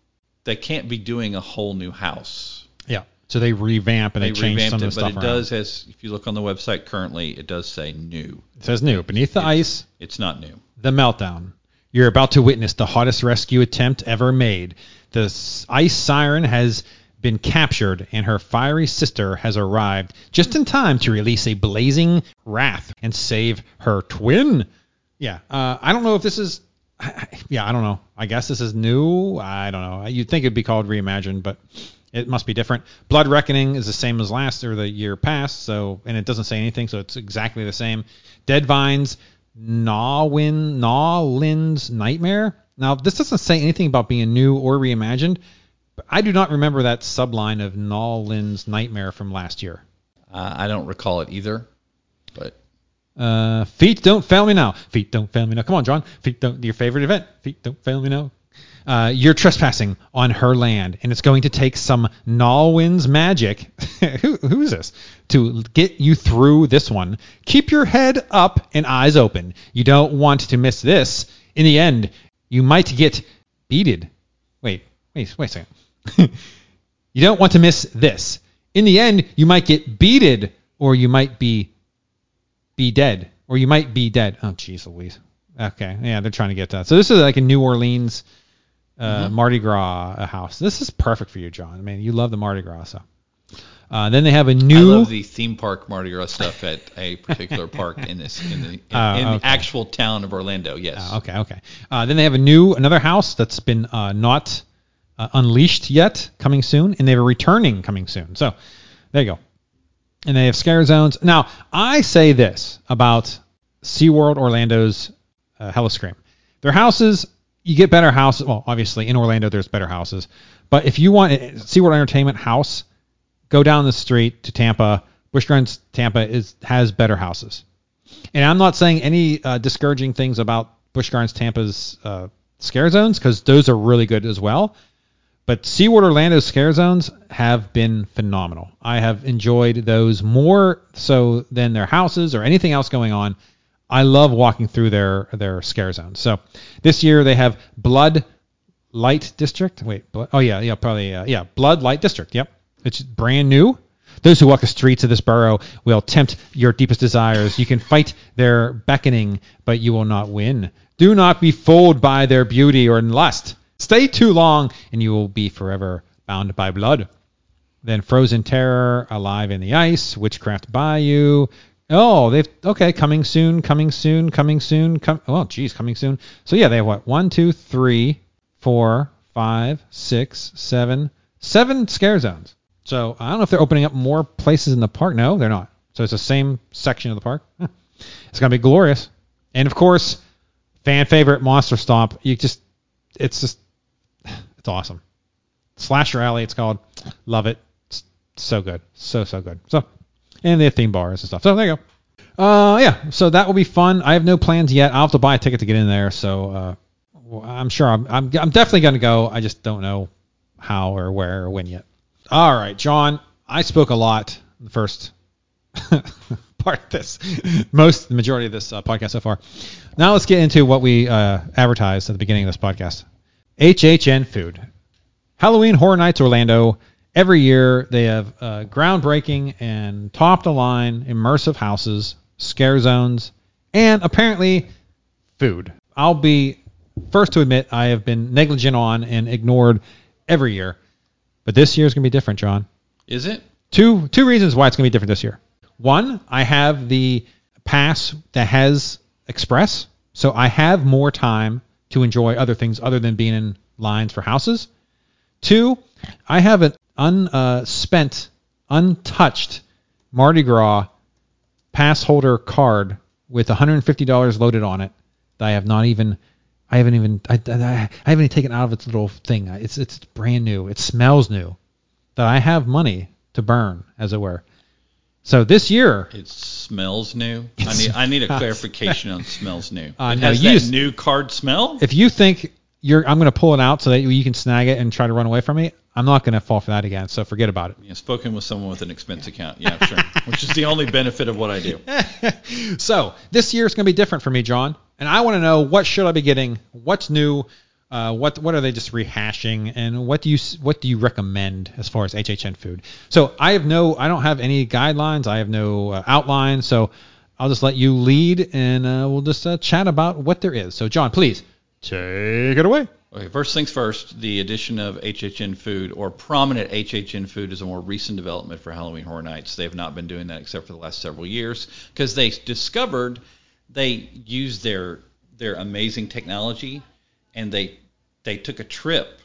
they can't be doing a whole new house. Yeah. So they revamp and they, They change some it, of the but stuff it around. does, as if you look on the website currently, it does say new. It says new. Beneath the Ice, It's not new. The Meltdown. You're about to witness the hottest rescue attempt ever made. The ice siren has been captured, and her fiery sister has arrived just in time to release a blazing wrath and save her twin. Yeah, uh, I don't know if this is. Yeah, I don't know. I guess this is new. I don't know. You'd think it'd be called reimagined, but it must be different. Blood Reckoning is the same as last or the year past, so and it doesn't say anything, so it's exactly the same. Dead Vines, Nawin, Nawlin's Nightmare. Now this doesn't say anything about being new or reimagined, I do not remember that subline of Nawlin's Nightmare from last year. Uh, I don't recall it either, but Uh, feet don't fail me now. Feet don't fail me now. Come on, Jon. Feet don't. Your favorite event. Feet don't fail me now. Uh, you're trespassing on her land, and it's going to take some Nawlin's magic. Who, who is this? To get you through this one. Keep your head up and eyes open. You don't want to miss this. In the end, you might get beated. Wait, wait, wait a second. you don't want to miss this. In the end, you might get beated, or you might be be dead, or you might be dead. Oh, jeez Louise. Okay, yeah, they're trying to get that. So this is like a New Orleans uh, Mm-hmm. Mardi Gras uh, house. This is perfect for you, Jon. I mean, you love the Mardi Gras. So uh, then they have a new. love the theme park Mardi Gras stuff at a particular park in this in the, in, Oh, in the actual town of Orlando. Yes. Oh, okay, okay. Uh, then they have a new another house that's been uh, not uh, unleashed yet, coming soon, and they have a returning coming soon. So there you go. And they have scare zones. Now I say this about SeaWorld Orlando's uh, Howl-O-Scream. Their houses, you get better houses. Well, obviously in Orlando there's better houses, but if you want a SeaWorld Entertainment house, go down the street to Tampa. Busch Gardens Tampa is has better houses. And I'm not saying any uh, discouraging things about Busch Gardens Tampa's uh, scare zones because those are really good as well. But SeaWorld Orlando scare zones have been phenomenal. I have enjoyed those more so than their houses or anything else going on. I love walking through their their scare zones. So this year they have Blood Light District. Wait, Blood, oh yeah, yeah, probably uh, yeah, Blood Light District. Yep, it's brand new. Those who walk the streets of this borough will tempt your deepest desires. You can fight their beckoning, but you will not win. Do not be fooled by their beauty or lust. Stay too long, and you will be forever bound by blood. Then Frozen Terror, Alive in the Ice, Witchcraft Bayou. Oh, they've okay. Coming soon, coming soon, coming soon. Come. Oh, geez, coming soon. So yeah, they have what? One, two, three, four, five, six, seven, seven scare zones. So I don't know if they're opening up more places in the park. No, they're not. So it's the same section of the park. It's gonna be glorious. And of course, fan favorite Monster Stomp. You just, it's just, it's awesome. Slasher Alley, it's called. Love it. It's so good, so so good. So, and they have theme bars and stuff. So there you go. Uh, yeah. So that will be fun. I have no plans yet. I'll have to buy a ticket to get in there. So, uh, I'm sure I'm, I'm, I'm definitely gonna go. I just don't know how or where or when yet. All right, Jon. I spoke a lot in the first part of this, most the majority of this uh, podcast so far. Now let's get into what we uh, advertised at the beginning of this podcast. HHN Food, Halloween Horror Nights Orlando. Every year they have uh, groundbreaking and top the line immersive houses, scare zones, and apparently food. I'll be first to admit I have been negligent on and ignored every year, but this year is going to be different, Jon. Is it? Two two reasons why it's going to be different this year. One, I have the pass that has Express, so I have more time to enjoy other things other than being in lines for houses. Two, I have an unspent, uh, untouched Mardi Gras pass holder card with $150 loaded on it that I have not even I haven't even I, I, I haven't even taken out of its little thing. It's it's brand new. It smells new. That I have money to burn, as it were. So this year, It smells new. I need I need a clarification on smells new. Uh, it no, has you that just- new card smell. if you think you're I'm going to pull it out so that you can snag it and try to run away from me, I'm not going to fall for that again. So forget about it. Yeah, spoken with someone with an expense account. Yeah, sure. Which is the only benefit of what I do. So this year is going to be different for me, Jon, and I want to know what should I be getting, what's new, uh, what what are they just rehashing, and what do you what do you recommend as far as HHN food? So I have no, I don't have any guidelines, I have no uh, outline, so I'll just let you lead, and uh, we'll just uh, chat about what there is. So Jon, please take it away. Okay, first things first, the addition of HHN Food or prominent HHN Food is a more recent development for Halloween Horror Nights. They have not been doing that except for the last several years because they discovered they used their their amazing technology and they they took a trip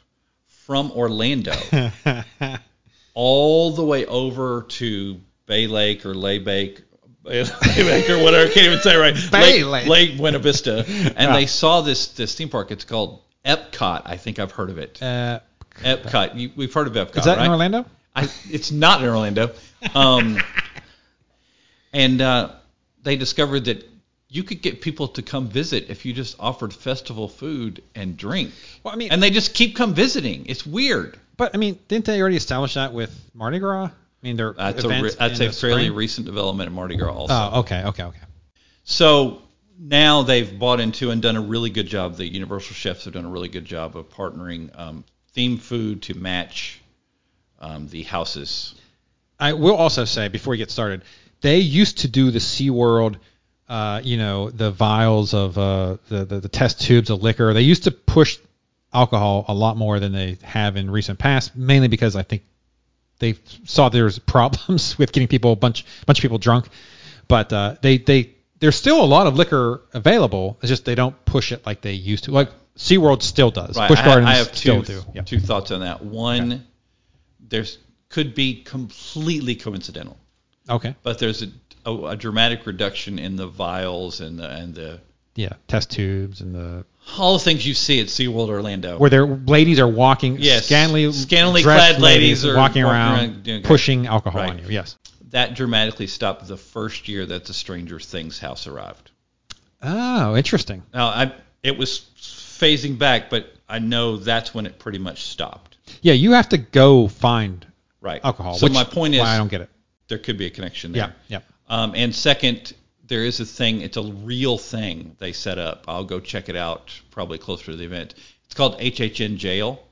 from Orlando all the way over to Bay Lake or Lay Bake, Bay Lake or whatever. I can't even say it right. Bay Lake, Lake. Lake Buena Vista, and they saw this this theme park. It's called Epcot. I think I've heard of it. Uh, Epcot. You, we've heard of Epcot, is that right? in Orlando? I, it's not in Orlando. Um, and uh, they discovered that you could get people to come visit if you just offered festival food and drink. Well, I mean- and they just keep come visiting. It's weird. But I mean, didn't they already establish that with Mardi Gras? I mean, their That's a re- events that's a fairly spring? recent development at Mardi Gras. Also. Oh, okay, okay, okay. So now they've bought into and done a really good job. The Universal chefs have done a really good job of partnering um, theme food to match um, the houses. I will also say before we get started, they used to do the SeaWorld, uh, you know, the vials of uh, the, the the test tubes of liquor. They used to push alcohol a lot more than they have in recent past, mainly because I think they saw there's problems with getting people a bunch bunch of people drunk. But uh, they they there's still a lot of liquor available. It's just they don't push it like they used to. Like SeaWorld still does. Right. Busch I, Gardens I have still two, do. Yeah. two thoughts on that. One, there's could be completely coincidental, Okay. but there's a, a, a dramatic reduction in the vials and the and the Yeah. Test tubes and the all the things you see at SeaWorld Orlando. where their ladies are walking, Yes, scantily, scantily clad ladies are walking around, around pushing alcohol Right. on you. Yes. that dramatically stopped the first year that the Stranger Things house arrived. Oh, interesting. Now, I it was phasing back, but I know that's when it pretty much stopped. Yeah, you have to go find Right. alcohol. So my point is, why I don't get it. there could be a connection there. Yeah, yeah. Um, and second, there is a thing. It's a real thing they set up. I'll go check it out probably closer to the event. It's called HHN Jail.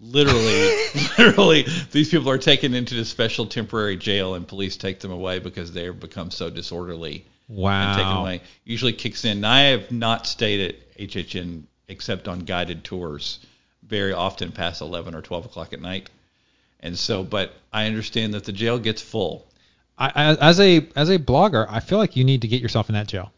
Literally, literally, these people are taken into this special temporary jail, and police take them away because they've become so disorderly Wow. and taken away. Usually kicks in. I have not stayed at HHN except on guided tours, very often past 11 or 12 o'clock at night. And so, but I understand that the jail gets full. I, as a as a blogger, I feel like you need to get yourself in that jail.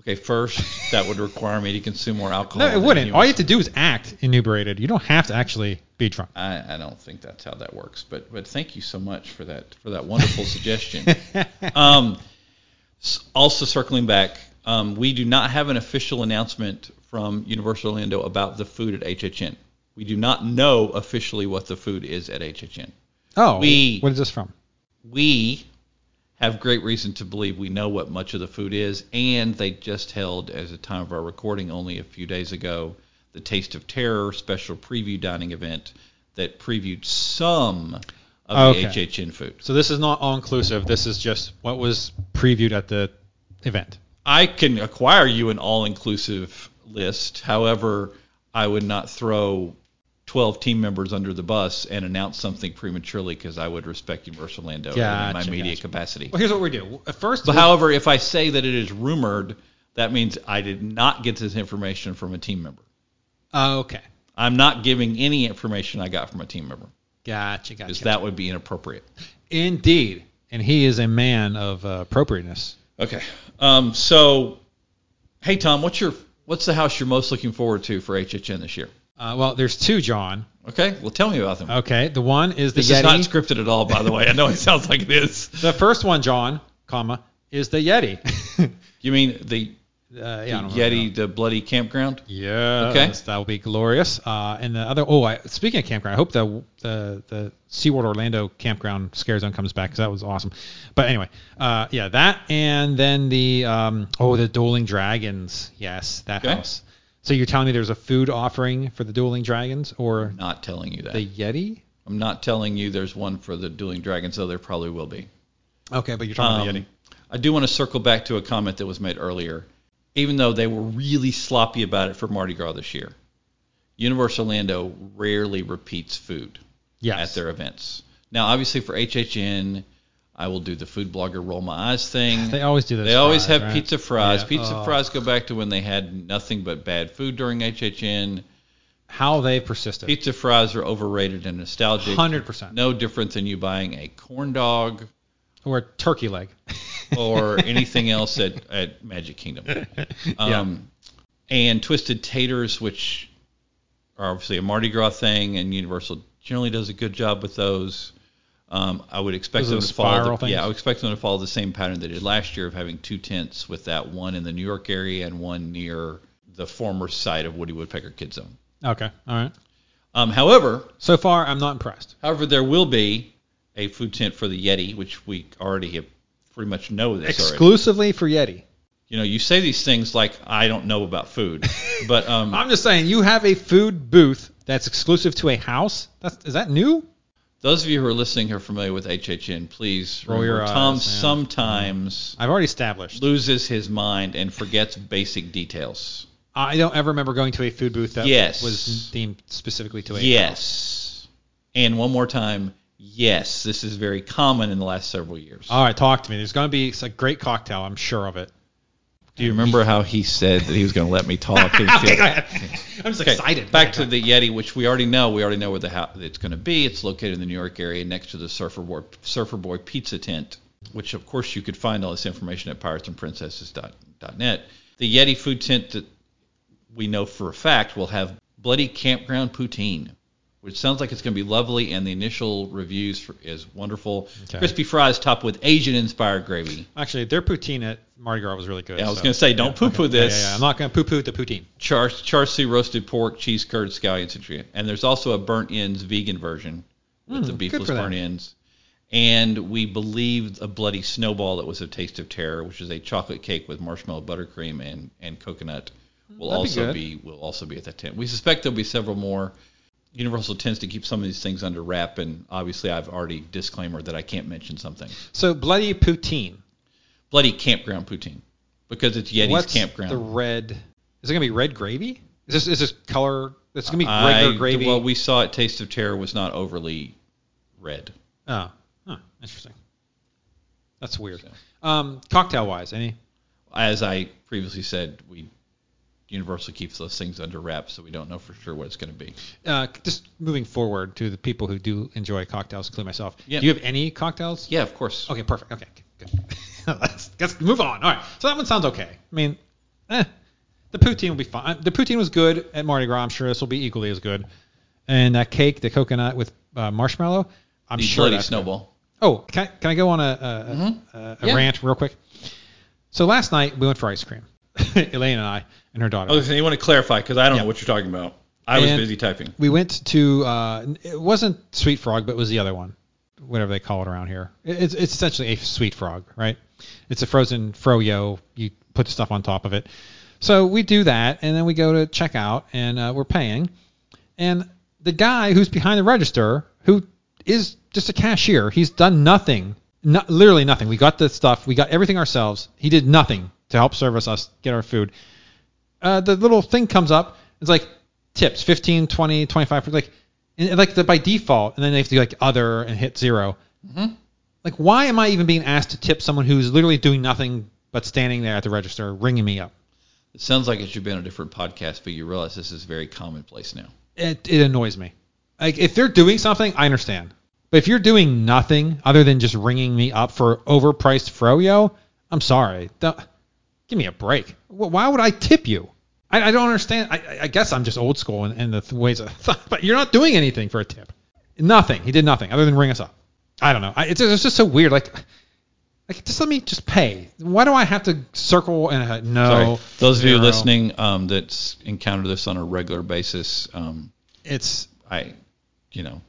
Okay, first that would require me to consume more alcohol. No, it wouldn't. All you have to do is act inebriated. You don't have to actually be drunk. I, I don't think that's how that works, but but thank you so much for that for that wonderful suggestion. Um, also circling back, Um, we do not have an official announcement from Universal Orlando about the food at HHN. We do not know officially what the food is at HHN. Oh, We- what is this from? We have great reason to believe we know what much of the food is, and they just held, as a time of our recording only a few days ago, the Taste of Terror special preview dining event that previewed some of Okay. the HHN food. So this is not all inclusive. This is just what was previewed at the event. I can acquire you an all-inclusive list. However, I would not throw 12 team members under the bus and announce something prematurely because I would respect Universal Orlando in my media gotcha. capacity. Well, here's what we do. First, But however, if I say that it is rumored, that means I did not get this information from a team member. Oh, okay. I'm not giving any information I got from a team member Gotcha, gotcha. because that would be inappropriate. Indeed. And he is a man of uh, appropriateness. Okay. Um, so, hey Tom, what's your what's the house you're most looking forward to for HHN this year? Uh, well, there's two, Jon. Okay. Well, tell me about them. Okay, the one is the This Yeti. is not scripted at all, by the way. I know it sounds like it is. the first one, Jon, comma, is the Yeti. You mean the, uh, yeah, I the. Yeti, the bloody campground? Yeah. Okay. that will be glorious. Uh, and the other, oh, I, speaking of campground, I hope the the the SeaWorld Orlando campground scare zone comes back because that was awesome. But anyway, uh, yeah, that and then the um, oh, the Dueling Dragons. Yes, that Okay. house. So you're telling me there's a food offering for the Dueling Dragons or Not telling you that. the Yeti? I'm not telling you there's one for the Dueling Dragons, though there probably will be. Okay, but you're talking about the Um, Yeti. I do want to circle back to a comment that was made earlier. Even though they were really sloppy about it for Mardi Gras this year, Universal Orlando rarely repeats food Yes. at their events. Now, obviously for HHN, I will do the food blogger roll my eyes thing. They always do this. They always have right? pizza fries. Yeah. Pizza Oh, fries go back to when they had nothing but bad food during HHN. How they persisted. Pizza fries are overrated and nostalgic. 100%. No different than you buying a corn dog Or a turkey leg. or anything else at, at Magic Kingdom. Um, And Twisted Taters, which are obviously a Mardi Gras thing, and Universal generally does a good job with those. Um, I would expect them to follow. The, yeah. I would expect them to follow the same pattern they did last year of having two tents, with that one in the New York area and one near the former site of Woody Woodpecker Kid Zone. Okay, all right. Um, however, So far, I'm not impressed. however, there will be a food tent for the Yeti, which we already have pretty much know this already. Exclusively for Yeti. You know, you say these things like I don't know about food, but um, I'm just saying, you have a food booth that's exclusive to a house. That's is that new? Those of you who are listening who are familiar with HHN, please Roll your remember eyes, Tom man. sometimes I've already established. loses his mind and forgets basic details. I don't ever remember going to a food booth that Yes. was themed specifically to a. Yes, and one more time, yes, this is very common in the last several years. All right, talk to me. There's going to be a great cocktail. I'm sure of it. Do you remember how he said that he was going to let me talk? Okay, go ahead. I'm just Okay, excited. Back to the Yeti, which we already know. We already know where the house it's going to be. It's located in the New York area, next to the Surfer Boy Surfer Boy Pizza Tent, which of course you could find all this information at piratesandprincesses.net. The Yeti food tent that we know for a fact will have bloody campground poutine, which sounds like it's going to be lovely, and the initial reviews for, is wonderful. Okay. Crispy fries topped with Asian-inspired gravy. Actually, their poutine at Mardi Gras was really good. Yeah, I was so- going to say, don't yeah, poo-poo okay. This. Yeah, yeah, I'm not going to poo-poo the poutine. char, char siu roasted pork, cheese curd, scallion citrian. And there's also a burnt ends vegan version with the Mm, good beefless burnt ends. And we believe a bloody snowball that was a taste of terror, which is a chocolate cake with marshmallow buttercream and, and coconut, will That'd also good. be will also be at that tent. We suspect there'll be several more. Universal tends to keep some of these things under wrap, and obviously I've already disclaimer that I can't mention something. So bloody poutine. Bloody campground poutine, because it's Yeti's What's campground. the red? Is it going to be red gravy? Is this is this color? It's going to be I- regular gravy. Well, we saw at Taste of Terror was not overly red. oh, huh, interesting. That's weird. Um, cocktail wise, any? As I previously said, we Universal keeps those things under wraps, so we don't know for sure what it's going to be. Uh, just moving forward to the people who do enjoy cocktails, including myself. Yeah. Do you have any cocktails? Yeah, of course. Okay, perfect. Okay, good. let's, let's move on. All right. So that one sounds okay. I mean, eh, the poutine will be fine. The poutine was good at Mardi Gras. I'm sure this will be equally as good. And that cake, the coconut with uh, marshmallow, I'm the sure bloody that's good. snowball. Oh, can I, can I go on a, a, a, a Yeah. rant real quick? So last night we went for ice cream. Elaine and I and her daughter. Oh, so you want to clarify because I don't know what you're talking about. I was And- busy typing. we went to uh, it wasn't Sweet Frog, but it was the other one, whatever they call it around here. It- It's it's essentially a Sweet Frog, right? It's a frozen froyo. You put stuff on top of it. So we do that, and then we go to check out, and uh, we're paying, and the guy who's behind the register, who is just a cashier, he's done nothing, no, literally nothing. We got the stuff, we got everything ourselves. He did nothing to help service us get our food uh, the little thing comes up. It's like tips 15, 20, 25, like, and like the by default, and then they have to do like other and hit 0 Like, why am I even being asked to tip someone who's literally doing nothing but standing there at the register ringing me up? It sounds like it should be on a different podcast, but you realize this is very commonplace now. It, it annoys me. Like, if they're doing something, I understand. But if you're doing nothing other than just ringing me up for overpriced froyo, I'm sorry. Don't- give me a break. Why would I tip you? I, I don't understand. I- I, guess I'm just old school in, in the th- ways of thought, but you're not doing anything for a tip. Nothing. He did nothing other than ring us up. I don't know. I, it's, it's just so weird. Like, like just let me just pay. Why do I have to circle and uh, no? Sorry. Those of you listening um, that encounter this on a regular basis, um, it's I, you know,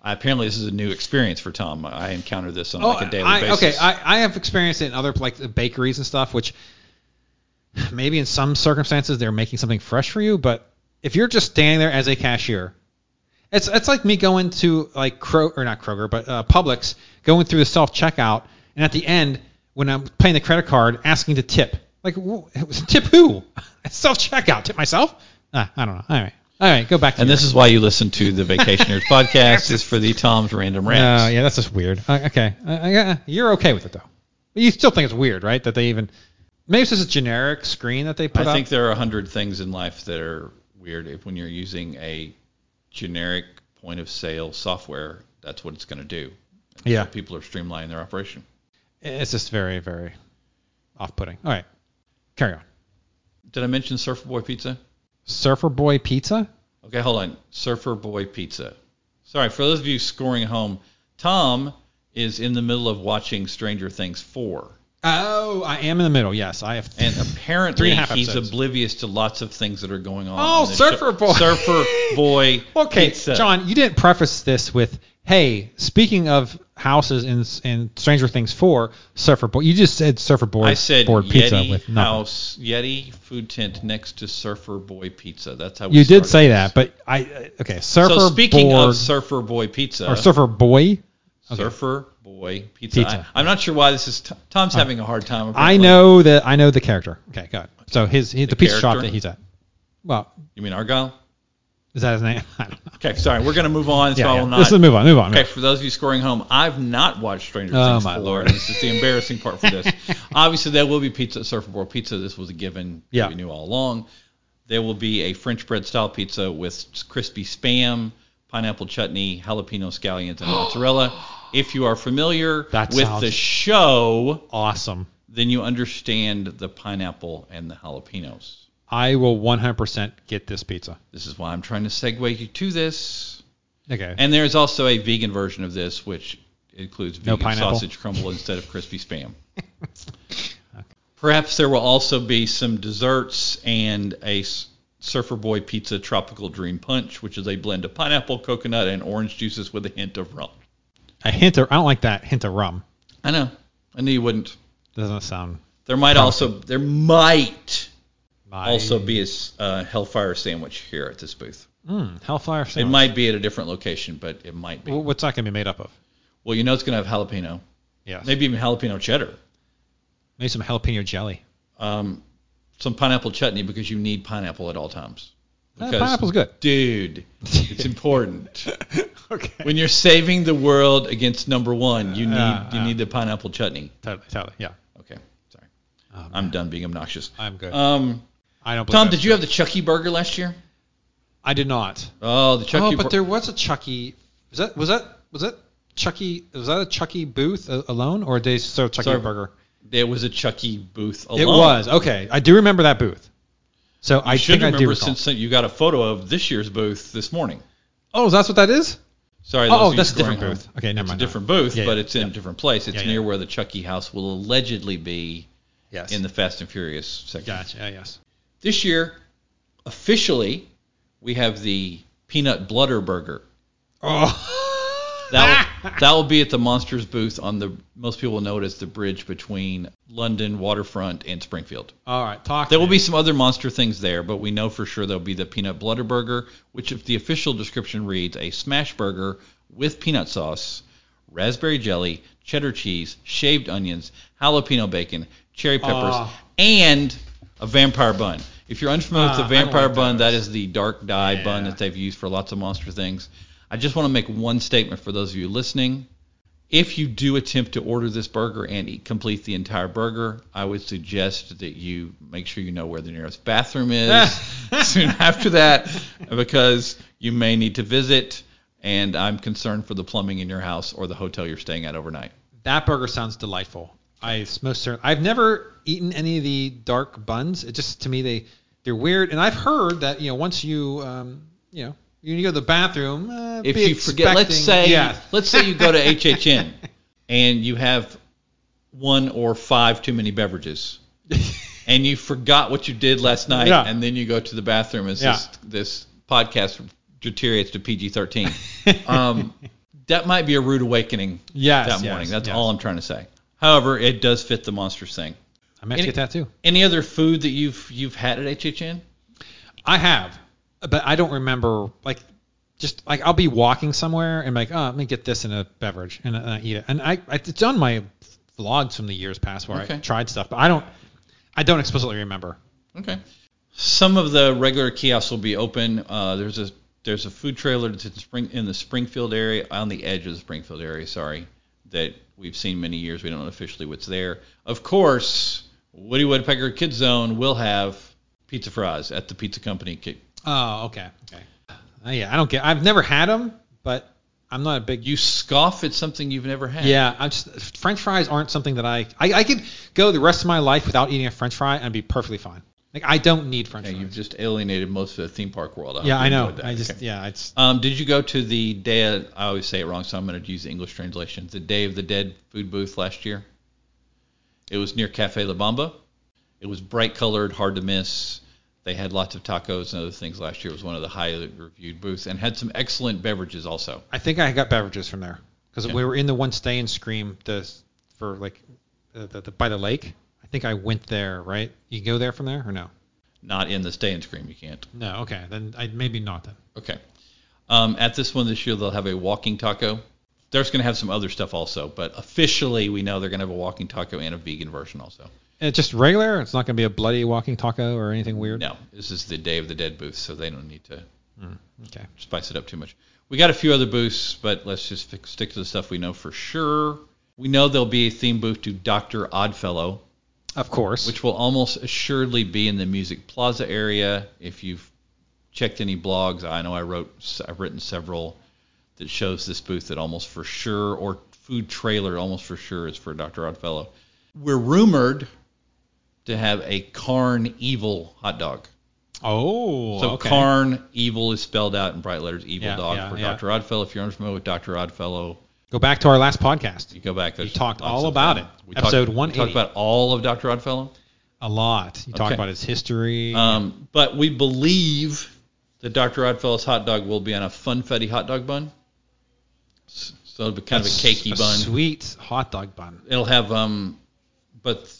I, apparently this is a new experience for Tom. I encounter this on Oh, like a daily I, basis. okay. I, I have experienced it in other like bakeries and stuff, which maybe in some circumstances they're making something fresh for you, but if you're just standing there as a cashier, it's it's like me going to like Kroger or not Kroger, but uh, Publix, going through the self checkout, and at the end when I'm paying the credit card, asking to tip. Like tip who? Self checkout. Tip myself? Ah, I don't know. All right. All right. Go back to and this is why you listen to the Vacationeers podcast is for the Tom's random rants. yeah, that's just weird. Uh, okay, I, I, you're okay with it though. But you still think it's weird, right? That they even maybe it's just a generic screen that they put up. I up. think there are a hundred things in life that are weird. If when you're using a generic point of sale software, that's what it's going to do. yeah, People are streamlining their operation. it's just very, very off-putting. All right, carry on. Did I mention Surfer Boy Pizza? Surfer Boy Pizza. Okay, hold on. Surfer Boy Pizza. Sorry, for those of you scoring home, Tom is in the middle of watching Stranger Things 4. Oh, I am in the middle. Yes, I have. And apparently and a half he's episodes. oblivious to lots of things that are going on. Oh, Surfer show. Boy. Surfer Boy okay, Pizza. Jon, you didn't preface this with, "Hey, speaking of houses in in Stranger Things 4, Surfer Boy." You just said Surfer Boy I said board pizza with nothing. House, Yeti food tent next to Surfer Boy Pizza. That's how we You did say this. that, but I okay. Surfer So speaking board of Surfer Boy Pizza, or Surfer Boy. Okay. Surfer Boy Pizza. Pizza. I, am not sure why this is. Tom's having a hard time. I know that I know the character. Okay, good. So his, he, the, The pizza shop that he's at. Well, You mean Argyle? is that his name? I don't know. Okay, sorry. We're going to move on. So Yeah, yeah. not. Let's move on. Move on. Okay, for those of you scoring home, I've not watched Stranger Oh, Things my 4. Lord. This is the embarrassing part for this. Obviously, there will be pizza at Surfboard Pizza. This was a given. Yeah. We knew all along. There will be a French bread style pizza with crispy spam, pineapple chutney, jalapeno scallions, and mozzarella. If you are familiar That with the show, Awesome. then you understand the pineapple and the jalapenos. I will 100% get this pizza. This is why I'm trying to segue you to this. Okay. And there's also a vegan version of this, which includes vegan pineapple? sausage crumble instead of crispy spam. Perhaps there will also be some desserts and a Surfer Boy Pizza Tropical Dream Punch, which is a blend of pineapple, coconut, and orange juices with a hint of rum. A hint of I don't like that hint of rum. I know. I knew you wouldn't. Doesn't sound. There might also there might My, also be a s- uh, Hellfire sandwich here at this booth. Mm, Hellfire sandwich. It sandwich. might be at a different location, but it might be. Wh- What's that gonna be made up of? Well, you know it's going to have jalapeno, Yes. maybe even jalapeno cheddar. Maybe some jalapeno jelly. um, some pineapple chutney because you need pineapple at all times. Uh, Because, pineapple's good. dude. It's important. okay. when you're saving the world against number one, you need Uh, you uh. need the pineapple chutney. Totally. Totally. Yeah. Okay, sorry, Oh, I'm done being obnoxious. I'm good. Um, I don't. Tom, did you have the Chucky burger last year? I did not. Oh, the Chucky. oh, but bur- there was a Chucky. Was that was that was that Chucky? Was that a Chucky booth alone, or did they serve Chucky Sorry. burger? there was a Chucky booth alone. It was okay. I do remember that booth. So You I should think I do remember recall. since you got a photo of this year's booth this morning. oh, that's what that is. Sorry, Oh, oh those that's a different booth. Okay, never It's a different booth, Yeah, but yeah, it's in yeah. a different place. It's near where the Chucky house will allegedly be Yes. in the Fast and Furious section. Gotcha. Yeah, yes. This year, officially, we have the peanut blutter burger. Oh. That that will be at the Monsters booth on the most people know it as the bridge between London waterfront and Springfield. All right. Talk. There will be some other monster things there, but we know for sure there'll be the peanut blutter burger, which if the official description reads a smash burger with peanut sauce, raspberry jelly, cheddar cheese, shaved onions, jalapeno bacon, cherry peppers, Oh. and a vampire bun. If you're unfamiliar Ah, with the vampire like bun, that those. is the dark dye bun that they've used for lots of monster things. I just want to make one statement for those of you listening. If you do attempt to order this burger and eat, complete the entire burger, I would suggest that you make sure you know where the nearest bathroom is soon after that, because you may need to visit. And I'm concerned for the plumbing in your house or the hotel you're staying at overnight. That burger sounds delightful. I most certainly. I've never eaten any of the dark buns. It just to me they they're weird, and I've heard that you know once you um you know you go to the bathroom. Uh, If you forget, let's say, yeah. let's say you go to HHN and you have one or five too many beverages. and you forgot what you did last night, Yeah. and then you go to the bathroom as Yeah. this, this podcast deteriorates to PG 13. Um, that might be a rude awakening Yes, that yes, morning. That's yes. all I'm trying to say. However, it does fit the monsters thing. I to Any- get that too. Any other food that you've you've had at HHN? I have, but I don't remember like just like I'll be walking somewhere and like oh let me get this in a beverage and, I eat it and I, I it's on my vlogs from the years past where I tried stuff but I don't I don't explicitly remember. Okay. Some of the regular kiosks will be open. Uh, there's a there's a food trailer that's in, Spring, in the Springfield area, on the edge of the Springfield area. Sorry, that we've seen many years. We don't know officially what's there. Of course, Woody Woodpecker Kids Zone will have pizza fries at the pizza company. Oh okay okay. Uh, yeah I don't get I've never had them but I'm not a big You scoff at something you've never had. Yeah, I'm just French fries aren't something that I, I I could go the rest of my life without eating a French fry and be perfectly fine. Like I don't need French Yeah, fries. you've just alienated most of the theme park world. hope yeah, I know. I just Okay. yeah, it's Um, did you go to the day? I always say it wrong, so I'm going to use the English translation. The Day of the Dead food booth last year. It was near Cafe La Bamba. It was bright colored, hard to miss. They had lots of tacos and other things last year. It was one of the highly reviewed booths and had some excellent beverages also. I think I got beverages from there because Yeah. we were in the one stay and scream the for like the, the, the by the lake. I think I went there. Right? You can go there from there or no? Not in the stay and scream, you can't. No. Okay. Then I maybe not then. Okay. Um, at this one this year, they'll have a walking taco. There's going to have some other stuff also, but officially, we know they're going to have a walking taco and a vegan version also. And just regular. It's not going to be a bloody walking taco or anything weird. No, this is the Day of the Dead booth, so they don't need to hmm, Okay. spice it up too much. We got a few other booths, but let's just stick to the stuff we know for sure. We know there'll be a theme booth to Dr. Oddfellow, Of course. which will almost assuredly be in the Music Plaza area. If you've checked any blogs, I know I wrote, I've written several that shows this booth that almost for sure, or food trailer almost for sure is for Dr. Oddfellow. We're rumored to have a Carn Evil hot dog. oh. So okay. Carn Evil is spelled out in bright letters. Evil Yeah, dog yeah, for yeah. Dr. Oddfellow. If you're unfamiliar with Dr. Oddfellow, Go back to our last podcast. you go back. There's talked all about it. We Episode talked, 180. We talked about all of Dr. Oddfellow. A lot. You Okay. about his history. Um, but we believe that Dr. Oddfellow's hot dog will be on a funfetti hot dog bun. So it'll be kind of a cakey a bun. Sweet hot dog bun. It'll have, um, but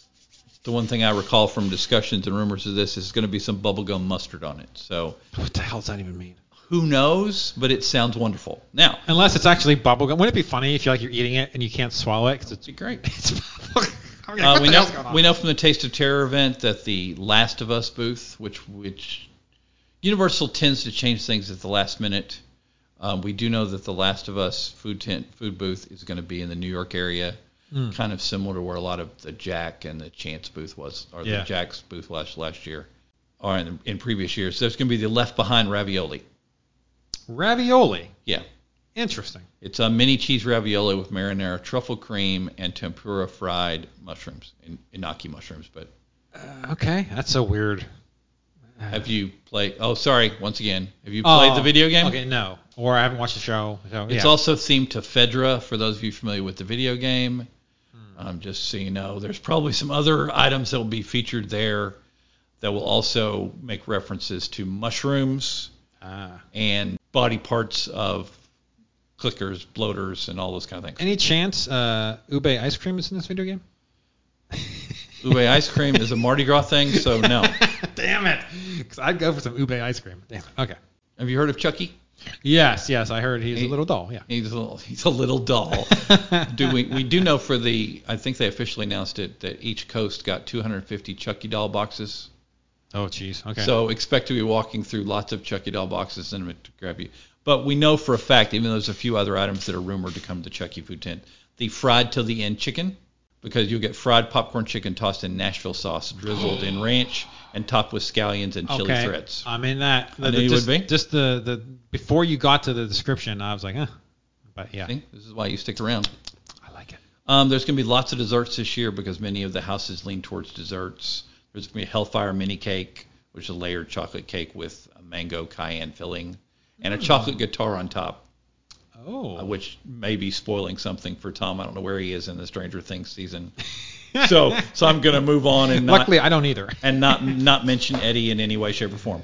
the one thing I recall from discussions and rumors of this is going to be some bubblegum mustard on it. So What the hell does that even mean? who knows? But it sounds wonderful. Now, Unless it's actually bubblegum. Wouldn't it be funny if you like you're eating it and you can't swallow it because it's be great. it's bubblegum? I Uh, we know hell's going on? we know from the Taste of Terror event that the Last of Us booth, which which Universal tends to change things at the last minute. Um, we do know that the Last of Us food tent food booth is going to be in the New York area, Hmm. kind of similar to where a lot of the Jack and the Chance booth was, or Yeah. the Jack's booth last last year, or in, in previous years. There's going to be the Left Behind ravioli. Ravioli. Yeah, Interesting. it's a mini cheese ravioli with marinara, truffle cream, and tempura fried mushrooms, in, enoki mushrooms, but. Okay, that's so weird. Have you played? Oh, sorry. Once again, have you played the Oh, video game? Okay, no. Or I haven't watched the show. So, It's yeah. also themed to Fedra for those of you familiar with the video game. Um, just so you know, there's probably some other items that will be featured there that will also make references to mushrooms Ah. and body parts of clickers, bloaters, and all those kind of things. Any chance uh, ube ice cream is in this video game? Ube ice cream is a Mardi Gras thing, so no. Damn it! Because I'd go for some ube ice cream. Damn it. Okay. Have you heard of Chucky? Yes, yes, I heard he's He- a little doll. Yeah. He's a little, he's a little doll. do we, we do know for the, I think they officially announced it, that each coast got 250 Chucky doll boxes. Oh, jeez. Okay. So expect to be walking through lots of Chucky doll boxes and to grab you. But we know for a fact, even though there's a few other items that are rumored to come to Chucky food tent, the fried till the end chicken, because you'll get fried popcorn chicken tossed in Nashville sauce, drizzled in ranch, and topped with scallions and chili okay. threads. I'm in that. I knew you just, would be. Just the, the before you got to the description, I was like, huh. But yeah, See? This is why you stick around. I like it. Um, there's going to be lots of desserts this year because many of the houses lean towards desserts. There's going to be a Hellfire mini cake, which is a layered chocolate cake with a mango cayenne filling, and a chocolate guitar on top, Oh. which may be spoiling something for Tom. I don't know where he is in the Stranger Things season. so, so I'm going to move on and not Luckily, I don't either. and not not mention Eddie in any way, shape, or form.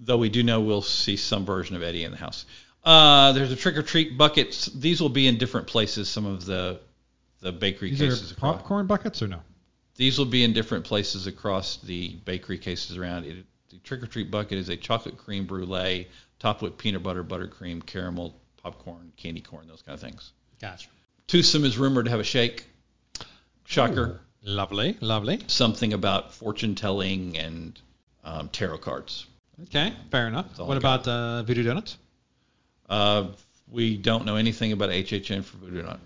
Though we do know we'll see some version of Eddie in the house. Uh, there's a trick or treat buckets. These will be in different places. Some of the the bakery These cases are across. popcorn buckets or no? These will be in different places across the bakery cases around. It, the trick or treat bucket is a chocolate cream brulee topped with peanut butter, buttercream, caramel, popcorn, candy corn, those kind of things. Gotcha. Toothsome is rumored to have a shake. Shocker. Lovely, lovely. Something about fortune telling and um, tarot cards. Okay, fair enough. What about uh, Voodoo Donuts? Uh, we don't know anything about HHN for Voodoo Donut.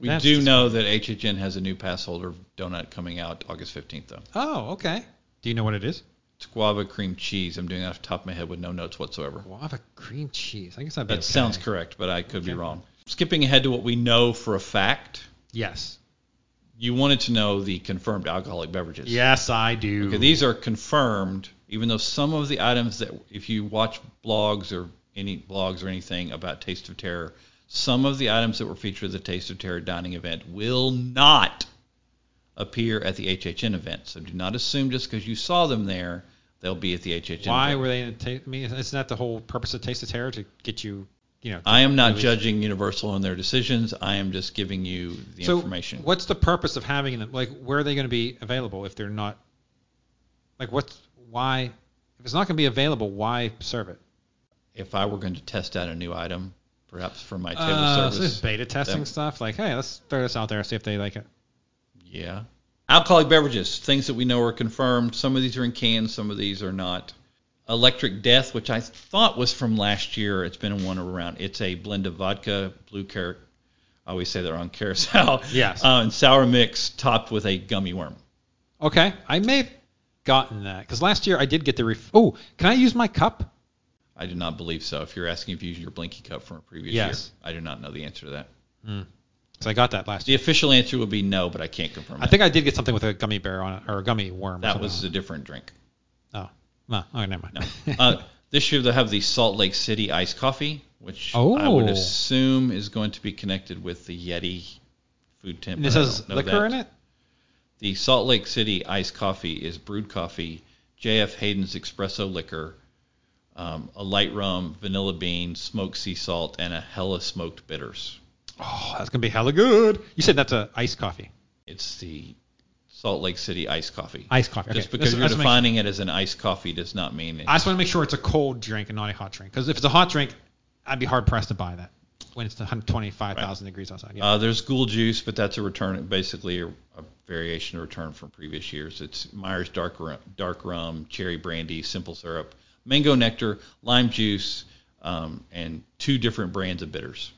We That's do know that HHN has a new pass holder donut coming out August 15th, though. Oh, okay. Do you know what it is? Guava cream cheese. I'm doing that off the top of my head with no notes whatsoever. Guava cream cheese. I guess that'd be That okay. sounds correct, but I could be wrong. Skipping ahead to what we know for a fact, Yes. you wanted to know the confirmed alcoholic beverages. Yes, I do. Okay, these are confirmed, even though some of the items that, if you watch blogs or any blogs or anything about Taste of Terror, some of the items that were featured at the Taste of Terror dining event will not appear at the HHN event. So do not assume just because you saw them there, they'll be at the HHN Why event. were they in ta- I mean, isn't that the whole purpose of Taste of Terror to get you, you know? I am not release- judging Universal on their decisions. I am just giving you the so information. What's the purpose of having them? Like, where are they going to be available if they're not? Like, what's why? If it's not going to be available, why serve it? If I were going to test out a new item, perhaps for my table Uh, so this service, is beta testing stuff. Like, hey, let's throw this out there, see if they like it. Yeah. Alcoholic beverages, things that we know are confirmed. Some of these are in cans, some of these are not. Electric Death, which I thought was from last year. It's been one around. It's a blend of vodka, blue carrot. I always say they're on carousel. Yes. Uh, and sour mix topped with a gummy worm. Okay, I may have gotten that because last year I did get the ref. Oh, can I use my cup? I do not believe so. If you're asking if you used your Blinky cup from a previous Yes. year, I do not know the answer to that. Because I got that last The year. official answer would be no, but I can't confirm I it. think I did get something with a gummy bear on it or a gummy worm. or that was a different drink. oh, no, okay, never mind. No. uh, this year they'll have the Salt Lake City iced coffee, which I Oh. would assume is going to be connected with the Yeti food tent. and this I has liquor that. in it. The Salt Lake City iced coffee is brewed coffee, J.F. Haden's espresso liquor, um, a light rum, vanilla bean, smoked sea salt, and a hella smoked bitters. Oh, that's gonna be hella good. You said that's a iced coffee. It's the Salt Lake City iced coffee. Iced coffee. Just because Just- you're make- defining it as an iced coffee does not mean it. I just want to make sure it's a cold drink and not a hot drink. Because if it's a hot drink, I'd be hard pressed to buy that when it's 125,000 degrees outside. Yeah. Uh, there's Ghoul Juice, but that's a return, basically a, a variation of return from previous years. It's Myers Dark Rum, dark rum, cherry brandy, simple syrup, mango nectar, lime juice, um, and two different brands of bitters.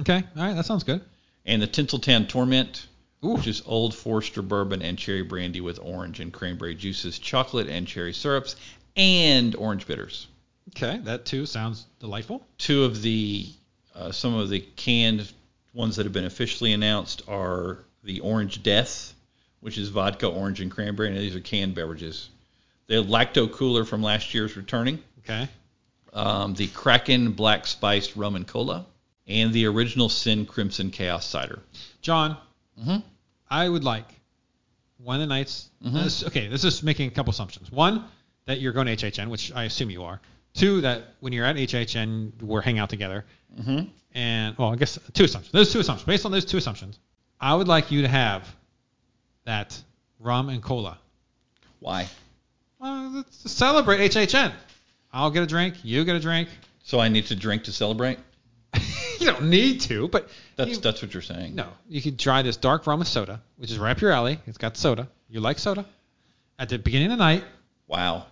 Okay. All right. That sounds good. And the Tinseltown Torment, Ooh. which is Old Forester bourbon and cherry brandy with orange and cranberry juices, chocolate and cherry syrups, and orange bitters. Okay. That too sounds delightful. two of the uh, some of the canned ones that have been officially announced are the Orange Death, which is vodka, orange, and cranberry. And these are canned beverages. The lacto cooler from last year is returning. Okay. Um, the Kraken Black Spiced Rum and Cola, and the original Sin Crimson Chaos Cider. Jon, Mhm. I would like one of the nights. Mhm. this- okay, this is making a couple assumptions. One, that you're going to HHN, which I assume you are. Two, that when you're at HHN, we're hanging out together. Mm-hmm. And well, I guess two assumptions. Those two assumptions. Based on those two assumptions, I would like you to have that rum and cola. Why? Well, let's celebrate HHN. I'll get a drink. You get a drink. So I need to drink to celebrate? You don't need to, but That's you- that's what you're saying. no. You could try this dark rum with soda, which is right up your alley. It's got soda. You like soda. At the beginning of the night, Wow.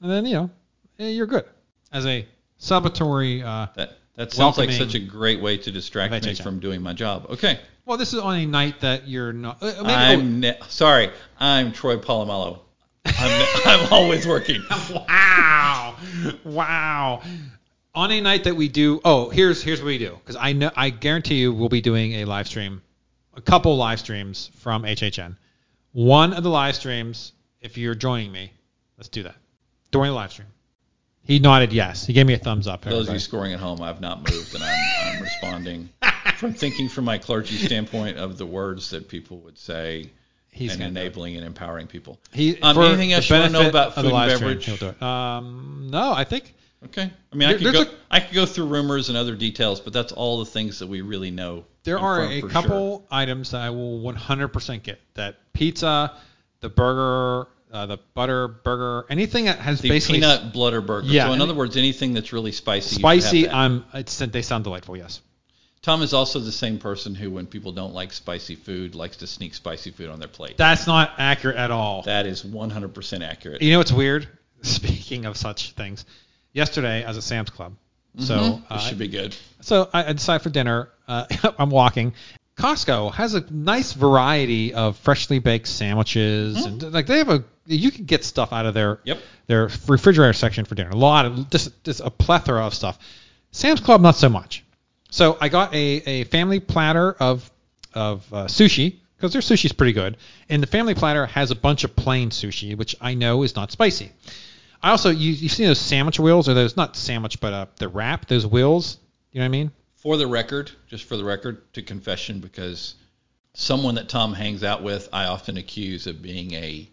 and then you know eh, you're good as a celebratory. Uh, That that sounds like such a great way to distract me from doing my job. Okay. well, this is on a night that you're not. Uh, maybe, I'm ne- sorry. I'm Troy Polamalu. I'm, I'm always working. wow, wow. On a night that we do, oh, here's here's what we do because I know I guarantee you we'll be doing a live stream, a couple live streams from HHN. One of the live streams, if you're joining me, let's do that during the live stream. He nodded yes. He gave me a thumbs up. Those of you scoring at home, I've not moved, and I'm, I'm responding from thinking from my clergy standpoint of the words that people would say He's and gonna do it. enabling and empowering people. He, Um, anything else you wanna know about food and stream, beverage? it. Um, no, I think Okay. I mean, I could go. a- I could go through rumors and other details, but that's all the things that we really know. There are a couple items that I will 100% get. That pizza, the burger, uh, the butter burger, anything that has The basically peanut butter burger. Yeah, So in other words, anything that's really spicy. you should have spicy. I'm. It's, they sound delightful. Yes. Tom is also the same person who, when people don't like spicy food, likes to sneak spicy food on their plate. That's not accurate at all. that is 100% accurate. you know what's weird? Speaking of such things, yesterday I was at Sam's Club. So Mhm. uh, should be good. So I, I decided for dinner. Uh, I'm walking. Costco has a nice variety of freshly baked sandwiches, and like they have a you can get stuff out of their Yep. their refrigerator section for dinner. A lot of just just a plethora of stuff. Sam's Club not so much. So I got a, a family platter of of uh, sushi because their sushi's pretty good, and the family platter has a bunch of plain sushi, which I know is not spicy. I also you you seen those sandwich wheels or those not sandwich but uh, the wrap those wheels. You know what I mean? For the record, just for the record, to confession, because someone that Tom hangs out with, I often accuse of being a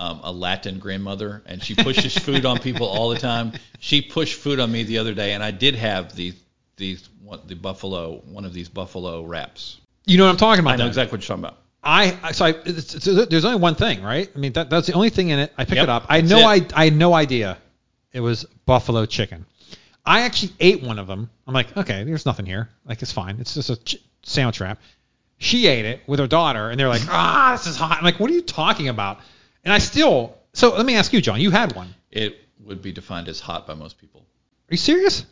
um, a Latin grandmother, and she pushes food on people all the time. She pushed food on me the other day, and I did have these these what, the buffalo one of these buffalo wraps. You know what I'm talking about? I know then. exactly what you're talking about. I so I it's, it's, there's only one thing, right? I mean that that's the only thing in it. I picked Yep, it up. I had no I. I had no idea it was buffalo chicken. I actually ate one of them. I'm like, okay, there's nothing here. Like it's fine. It's just a ch- sandwich wrap. She ate it with her daughter, and they're like, ah, this is hot. I'm like, what are you talking about? And I still. So let me ask you, Jon. You had one. It would be defined as hot by most people. Are you serious?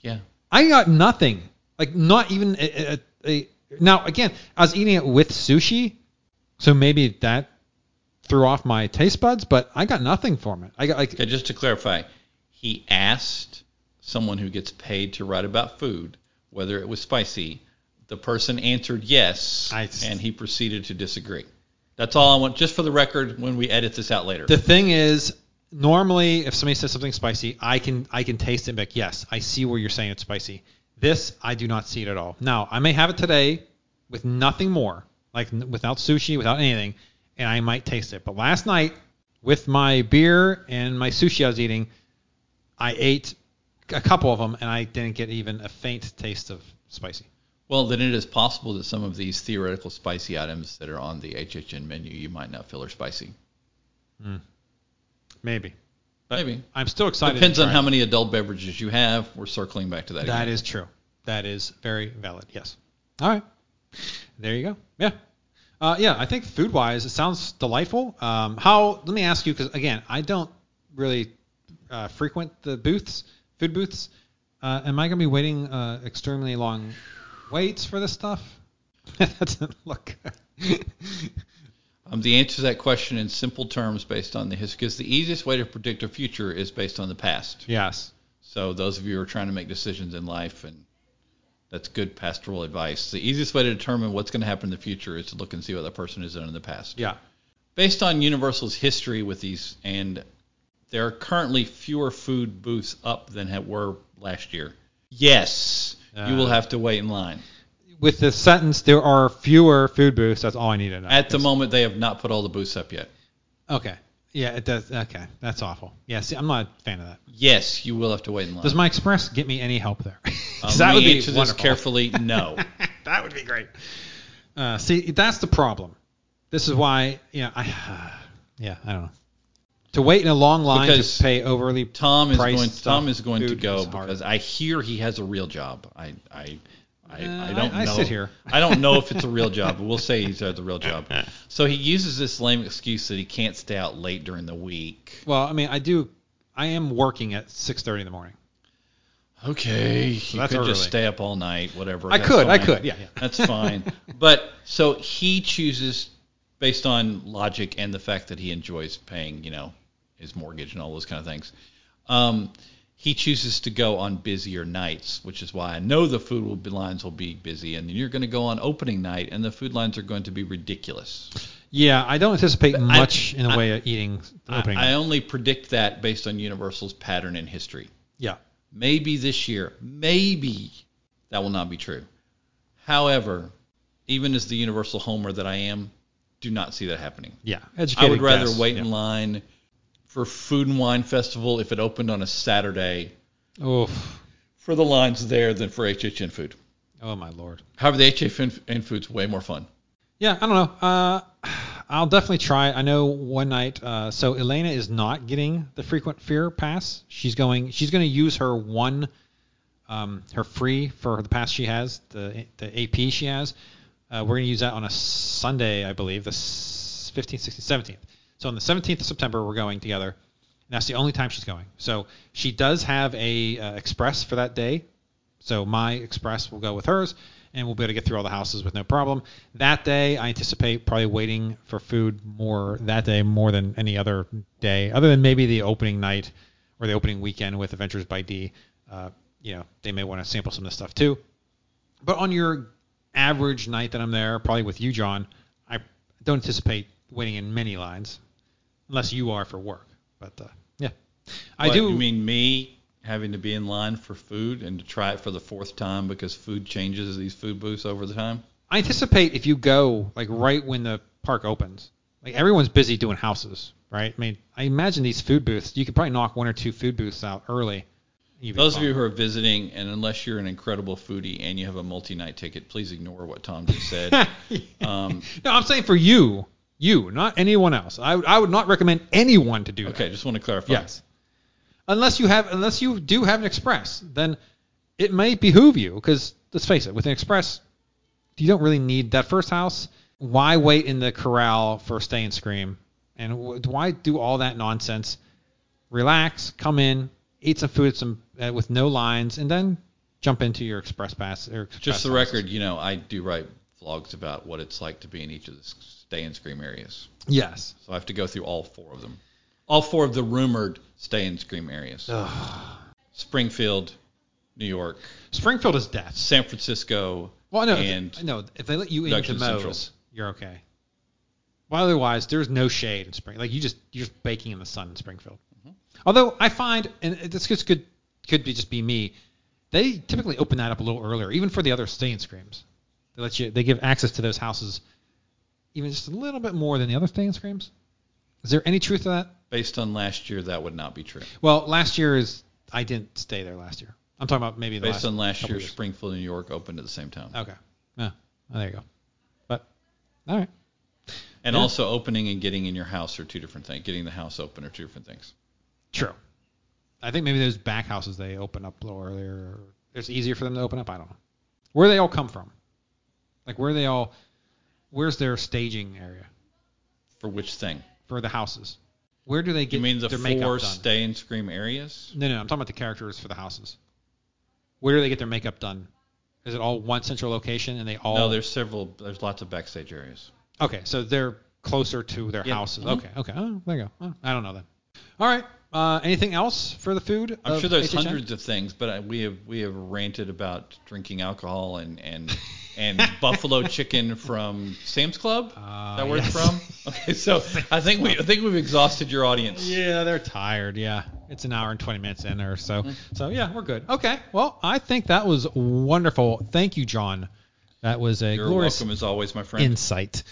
Yeah. I got nothing. Like not even a, a, a, now. Again, I was eating it with sushi, so maybe that threw off my taste buds. But I got nothing from it. I got like Okay, just to clarify, he asked someone who gets paid to write about food whether it was spicy. The person answered yes, I- and he proceeded to disagree. That's all I want, just for the record, when we edit this out later. the thing is. Normally, if somebody says something spicy, I can I can taste it and be like, yes, I see where you're saying it's spicy. This I do not see it at all. Now I may have it today with nothing more, like n- without sushi, without anything, and I might taste it. But last night, with my beer and my sushi I was eating, I ate a couple of them and I didn't get even a faint taste of spicy. well, then it is possible that some of these theoretical spicy items that are on the HHN menu you might not feel are spicy. Hmm. Maybe. But Maybe. I'm still excited. Depends on how many adult beverages you have. We're circling back to that. That again. is true. That is very valid. Yes. All right. There you go. Yeah. Uh, yeah, I think food wise, it sounds delightful. Um, how? Let me ask you, because again, I don't really uh, frequent the booths, food booths. Uh, am I going to be waiting uh, extremely long waits for this stuff? that doesn't look good. Um, the answer to that question in simple terms, based on the history, because the easiest way to predict a future is based on the past. yes. So those of you who are trying to make decisions in life, and that's good pastoral advice. The easiest way to determine what's going to happen in the future is to look and see what that person has done in the past. Yeah. Based on Universal's history with these, and there are currently fewer food booths up than were last year. Yes, you will Uh, have to wait in line. with the sentence, there are fewer food booths. That's all I need to know. At the moment, they have not put all the booths up yet. okay. Yeah, it does. Okay, that's awful. Yeah, see, I'm not a fan of that. Yes, you will have to wait in line. Does my express get me any help there? Uh, that would be answer this wonderful. carefully. No. that would be great. Uh, see, that's the problem. This is why, you know, I, yeah, I don't know. To wait in a long line Because to pay overly Tom is going. Tom is going to go because I hear he has a real job. I I I, Uh, I don't I- I know. sit here. I don't know if it's a real job, but we'll say he's at the real job. So he uses this lame excuse that he can't stay out late during the week. Well, I mean, I do. I am working at 6:30 in the morning. Okay, you could early. just stay up all night, whatever. I that's could, I could, yeah, yeah. That's fine. but so he chooses based on logic and the fact that he enjoys paying, you know, his mortgage and all those kind of things. Um, he chooses to go on busier nights, which is why I know the food will be, lines will be busy, and you're going to go on opening night, and the food lines are going to be ridiculous. Yeah, I don't anticipate I- much in the I- way of eating I, opening. I only predict that based on Universal's pattern in history. yeah, Maybe this year, maybe that will not be true. However, even as the universal homer that I am, do not see that happening. yeah. I would rather guess, wait yeah. in line for Food and Wine Festival if it opened on a Saturday Oof. for the lines there than for HHN Food. Oh my lord. However, the HHN Food's way more fun. Yeah, I don't know. Uh, I'll definitely try. I know one night. Uh, so Elena is not getting the frequent fear pass. She's going. She's going to use her one, um, her free for the pass she has, the the AP she has. Uh, we're going to use that on a Sunday, I believe, the 15th, 16th, 17th. So on the 17th of September, we're going together. And that's the only time she's going. So she does have a uh, express for that day. So my express will go with hers, and we'll be able to get through all the houses with no problem. That day, I anticipate probably waiting for food more that day more than any other day, other than maybe the opening night or the opening weekend with Adventures by D. Uh, you know, they may want to sample some of this stuff too. But on your average night that I'm there, probably with you, Jon, I don't anticipate waiting in many lines, unless you are for work. But uh, yeah, I What, do. You mean me having to be in line for food and to try it for the fourth time because food changes these food booths over the time? I anticipate if you go like right when the park opens, like everyone's busy doing houses, right? I mean, I imagine these food booths, you could probably knock one or two food booths out early. Those of you who are visiting, and unless you're an incredible foodie and you have a multi-night ticket, please ignore what Tom just said. um, no, I'm saying for you, you, not anyone else. I would, I would not recommend anyone to do that. okay, just want to clarify. Yes. Unless you have, unless you do have an express, then it may behoove you because let's face it, with an express, you don't really need that first house. Why wait in the corral for stay and scream, and why do all that nonsense? Relax, come in, eat some food, some uh, with no lines, and then jump into your express pass. Or express Just the houses. record, you know, I do write vlogs about what it's like to be in each of the stay and scream areas. Yes. So I have to go through all four of them. All four of the rumored stay and scream areas. Springfield, New York, Springfield is death. San Francisco, Well, no, and if, no. If they let you into Production Moe's, Central. you're okay. Well, otherwise, there's no shade in Spring. Like you just you're just baking in the sun in Springfield. Mm-hmm. Although I find, and this just could could be just be me, they typically open that up a little earlier, even for the other stay and screams. They let you, they give access to those houses, even just a little bit more than the other and screams. Is there any truth to that? based on last year, that would not be true. Well, last year is I didn't stay there last year. I'm talking about maybe the Based last on last year, years. Springfield New York opened at the same time. Okay. Yeah. Oh, there you go. But all right. And Yeah. also opening and getting in your house are two different things. Getting the house open are two different things. True. I think maybe those back houses they open up a little earlier. It's easier for them to open up. I don't know. Where they all come from? Like where they all? Where's their staging area For which thing? for the houses? Where do they get You mean the their makeup four done? stay and scream areas? no, no, I'm talking about the characters for the houses. Where do they get their makeup done? Is it all one central location and they all? No, there's several. There's lots of backstage areas. Okay, so they're closer to their Yeah. houses. Mhm. Okay, okay. Oh, there you go. Oh, I don't know then. All right. Uh, anything else for the food? I'm of sure there's HHN? hundreds of things, but I, we have we have ranted about drinking alcohol and and and buffalo chicken from Sam's Club. Uh, that where yes. it's from? Okay, so I think we I think we've exhausted your audience. Yeah, they're tired. Yeah, it's an hour and 20 minutes in or so. Mm-hmm. So yeah, we're good. Okay. Well, I think that was wonderful. Thank you, Jon. That was a You're glorious welcome as always, my friend. insight.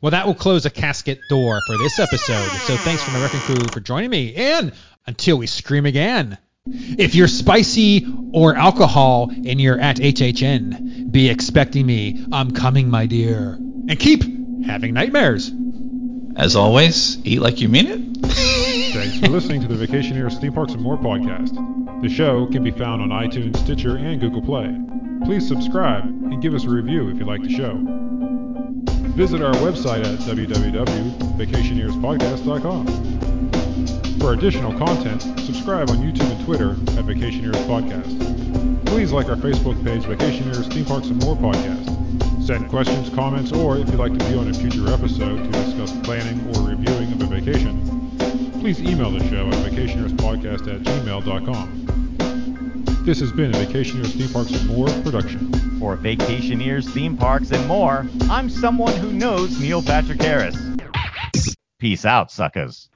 Well, that will close a casket door for this episode. So thanks for my wrecking crew for joining me. And until we scream again, if you're spicy or alcohol and you're at HHN, be expecting me. I'm coming, my dear. And keep having nightmares. as always, eat like you mean it. Thanks for listening to the Vacationeers, Theme Parks, and More podcast. The show can be found on iTunes, Stitcher, and Google Play. Please subscribe and give us a review if you like the show. Visit our website at www.vacationeerspodcast.com. For additional content, subscribe on YouTube and Twitter at Vacationeers Podcast. Please like our Facebook page, Vacationeers, Theme Parks, and More Podcast. Send questions, comments, or if you'd like to be on a future episode to discuss planning or reviewing of a vacation, please email the show at vacationeerspodcast at gmail.com. This has been a Vacationeers, Theme Parks, and More production. For vacationeers, theme parks, and more, I'm someone who knows Neil Patrick Harris. Peace out, suckers.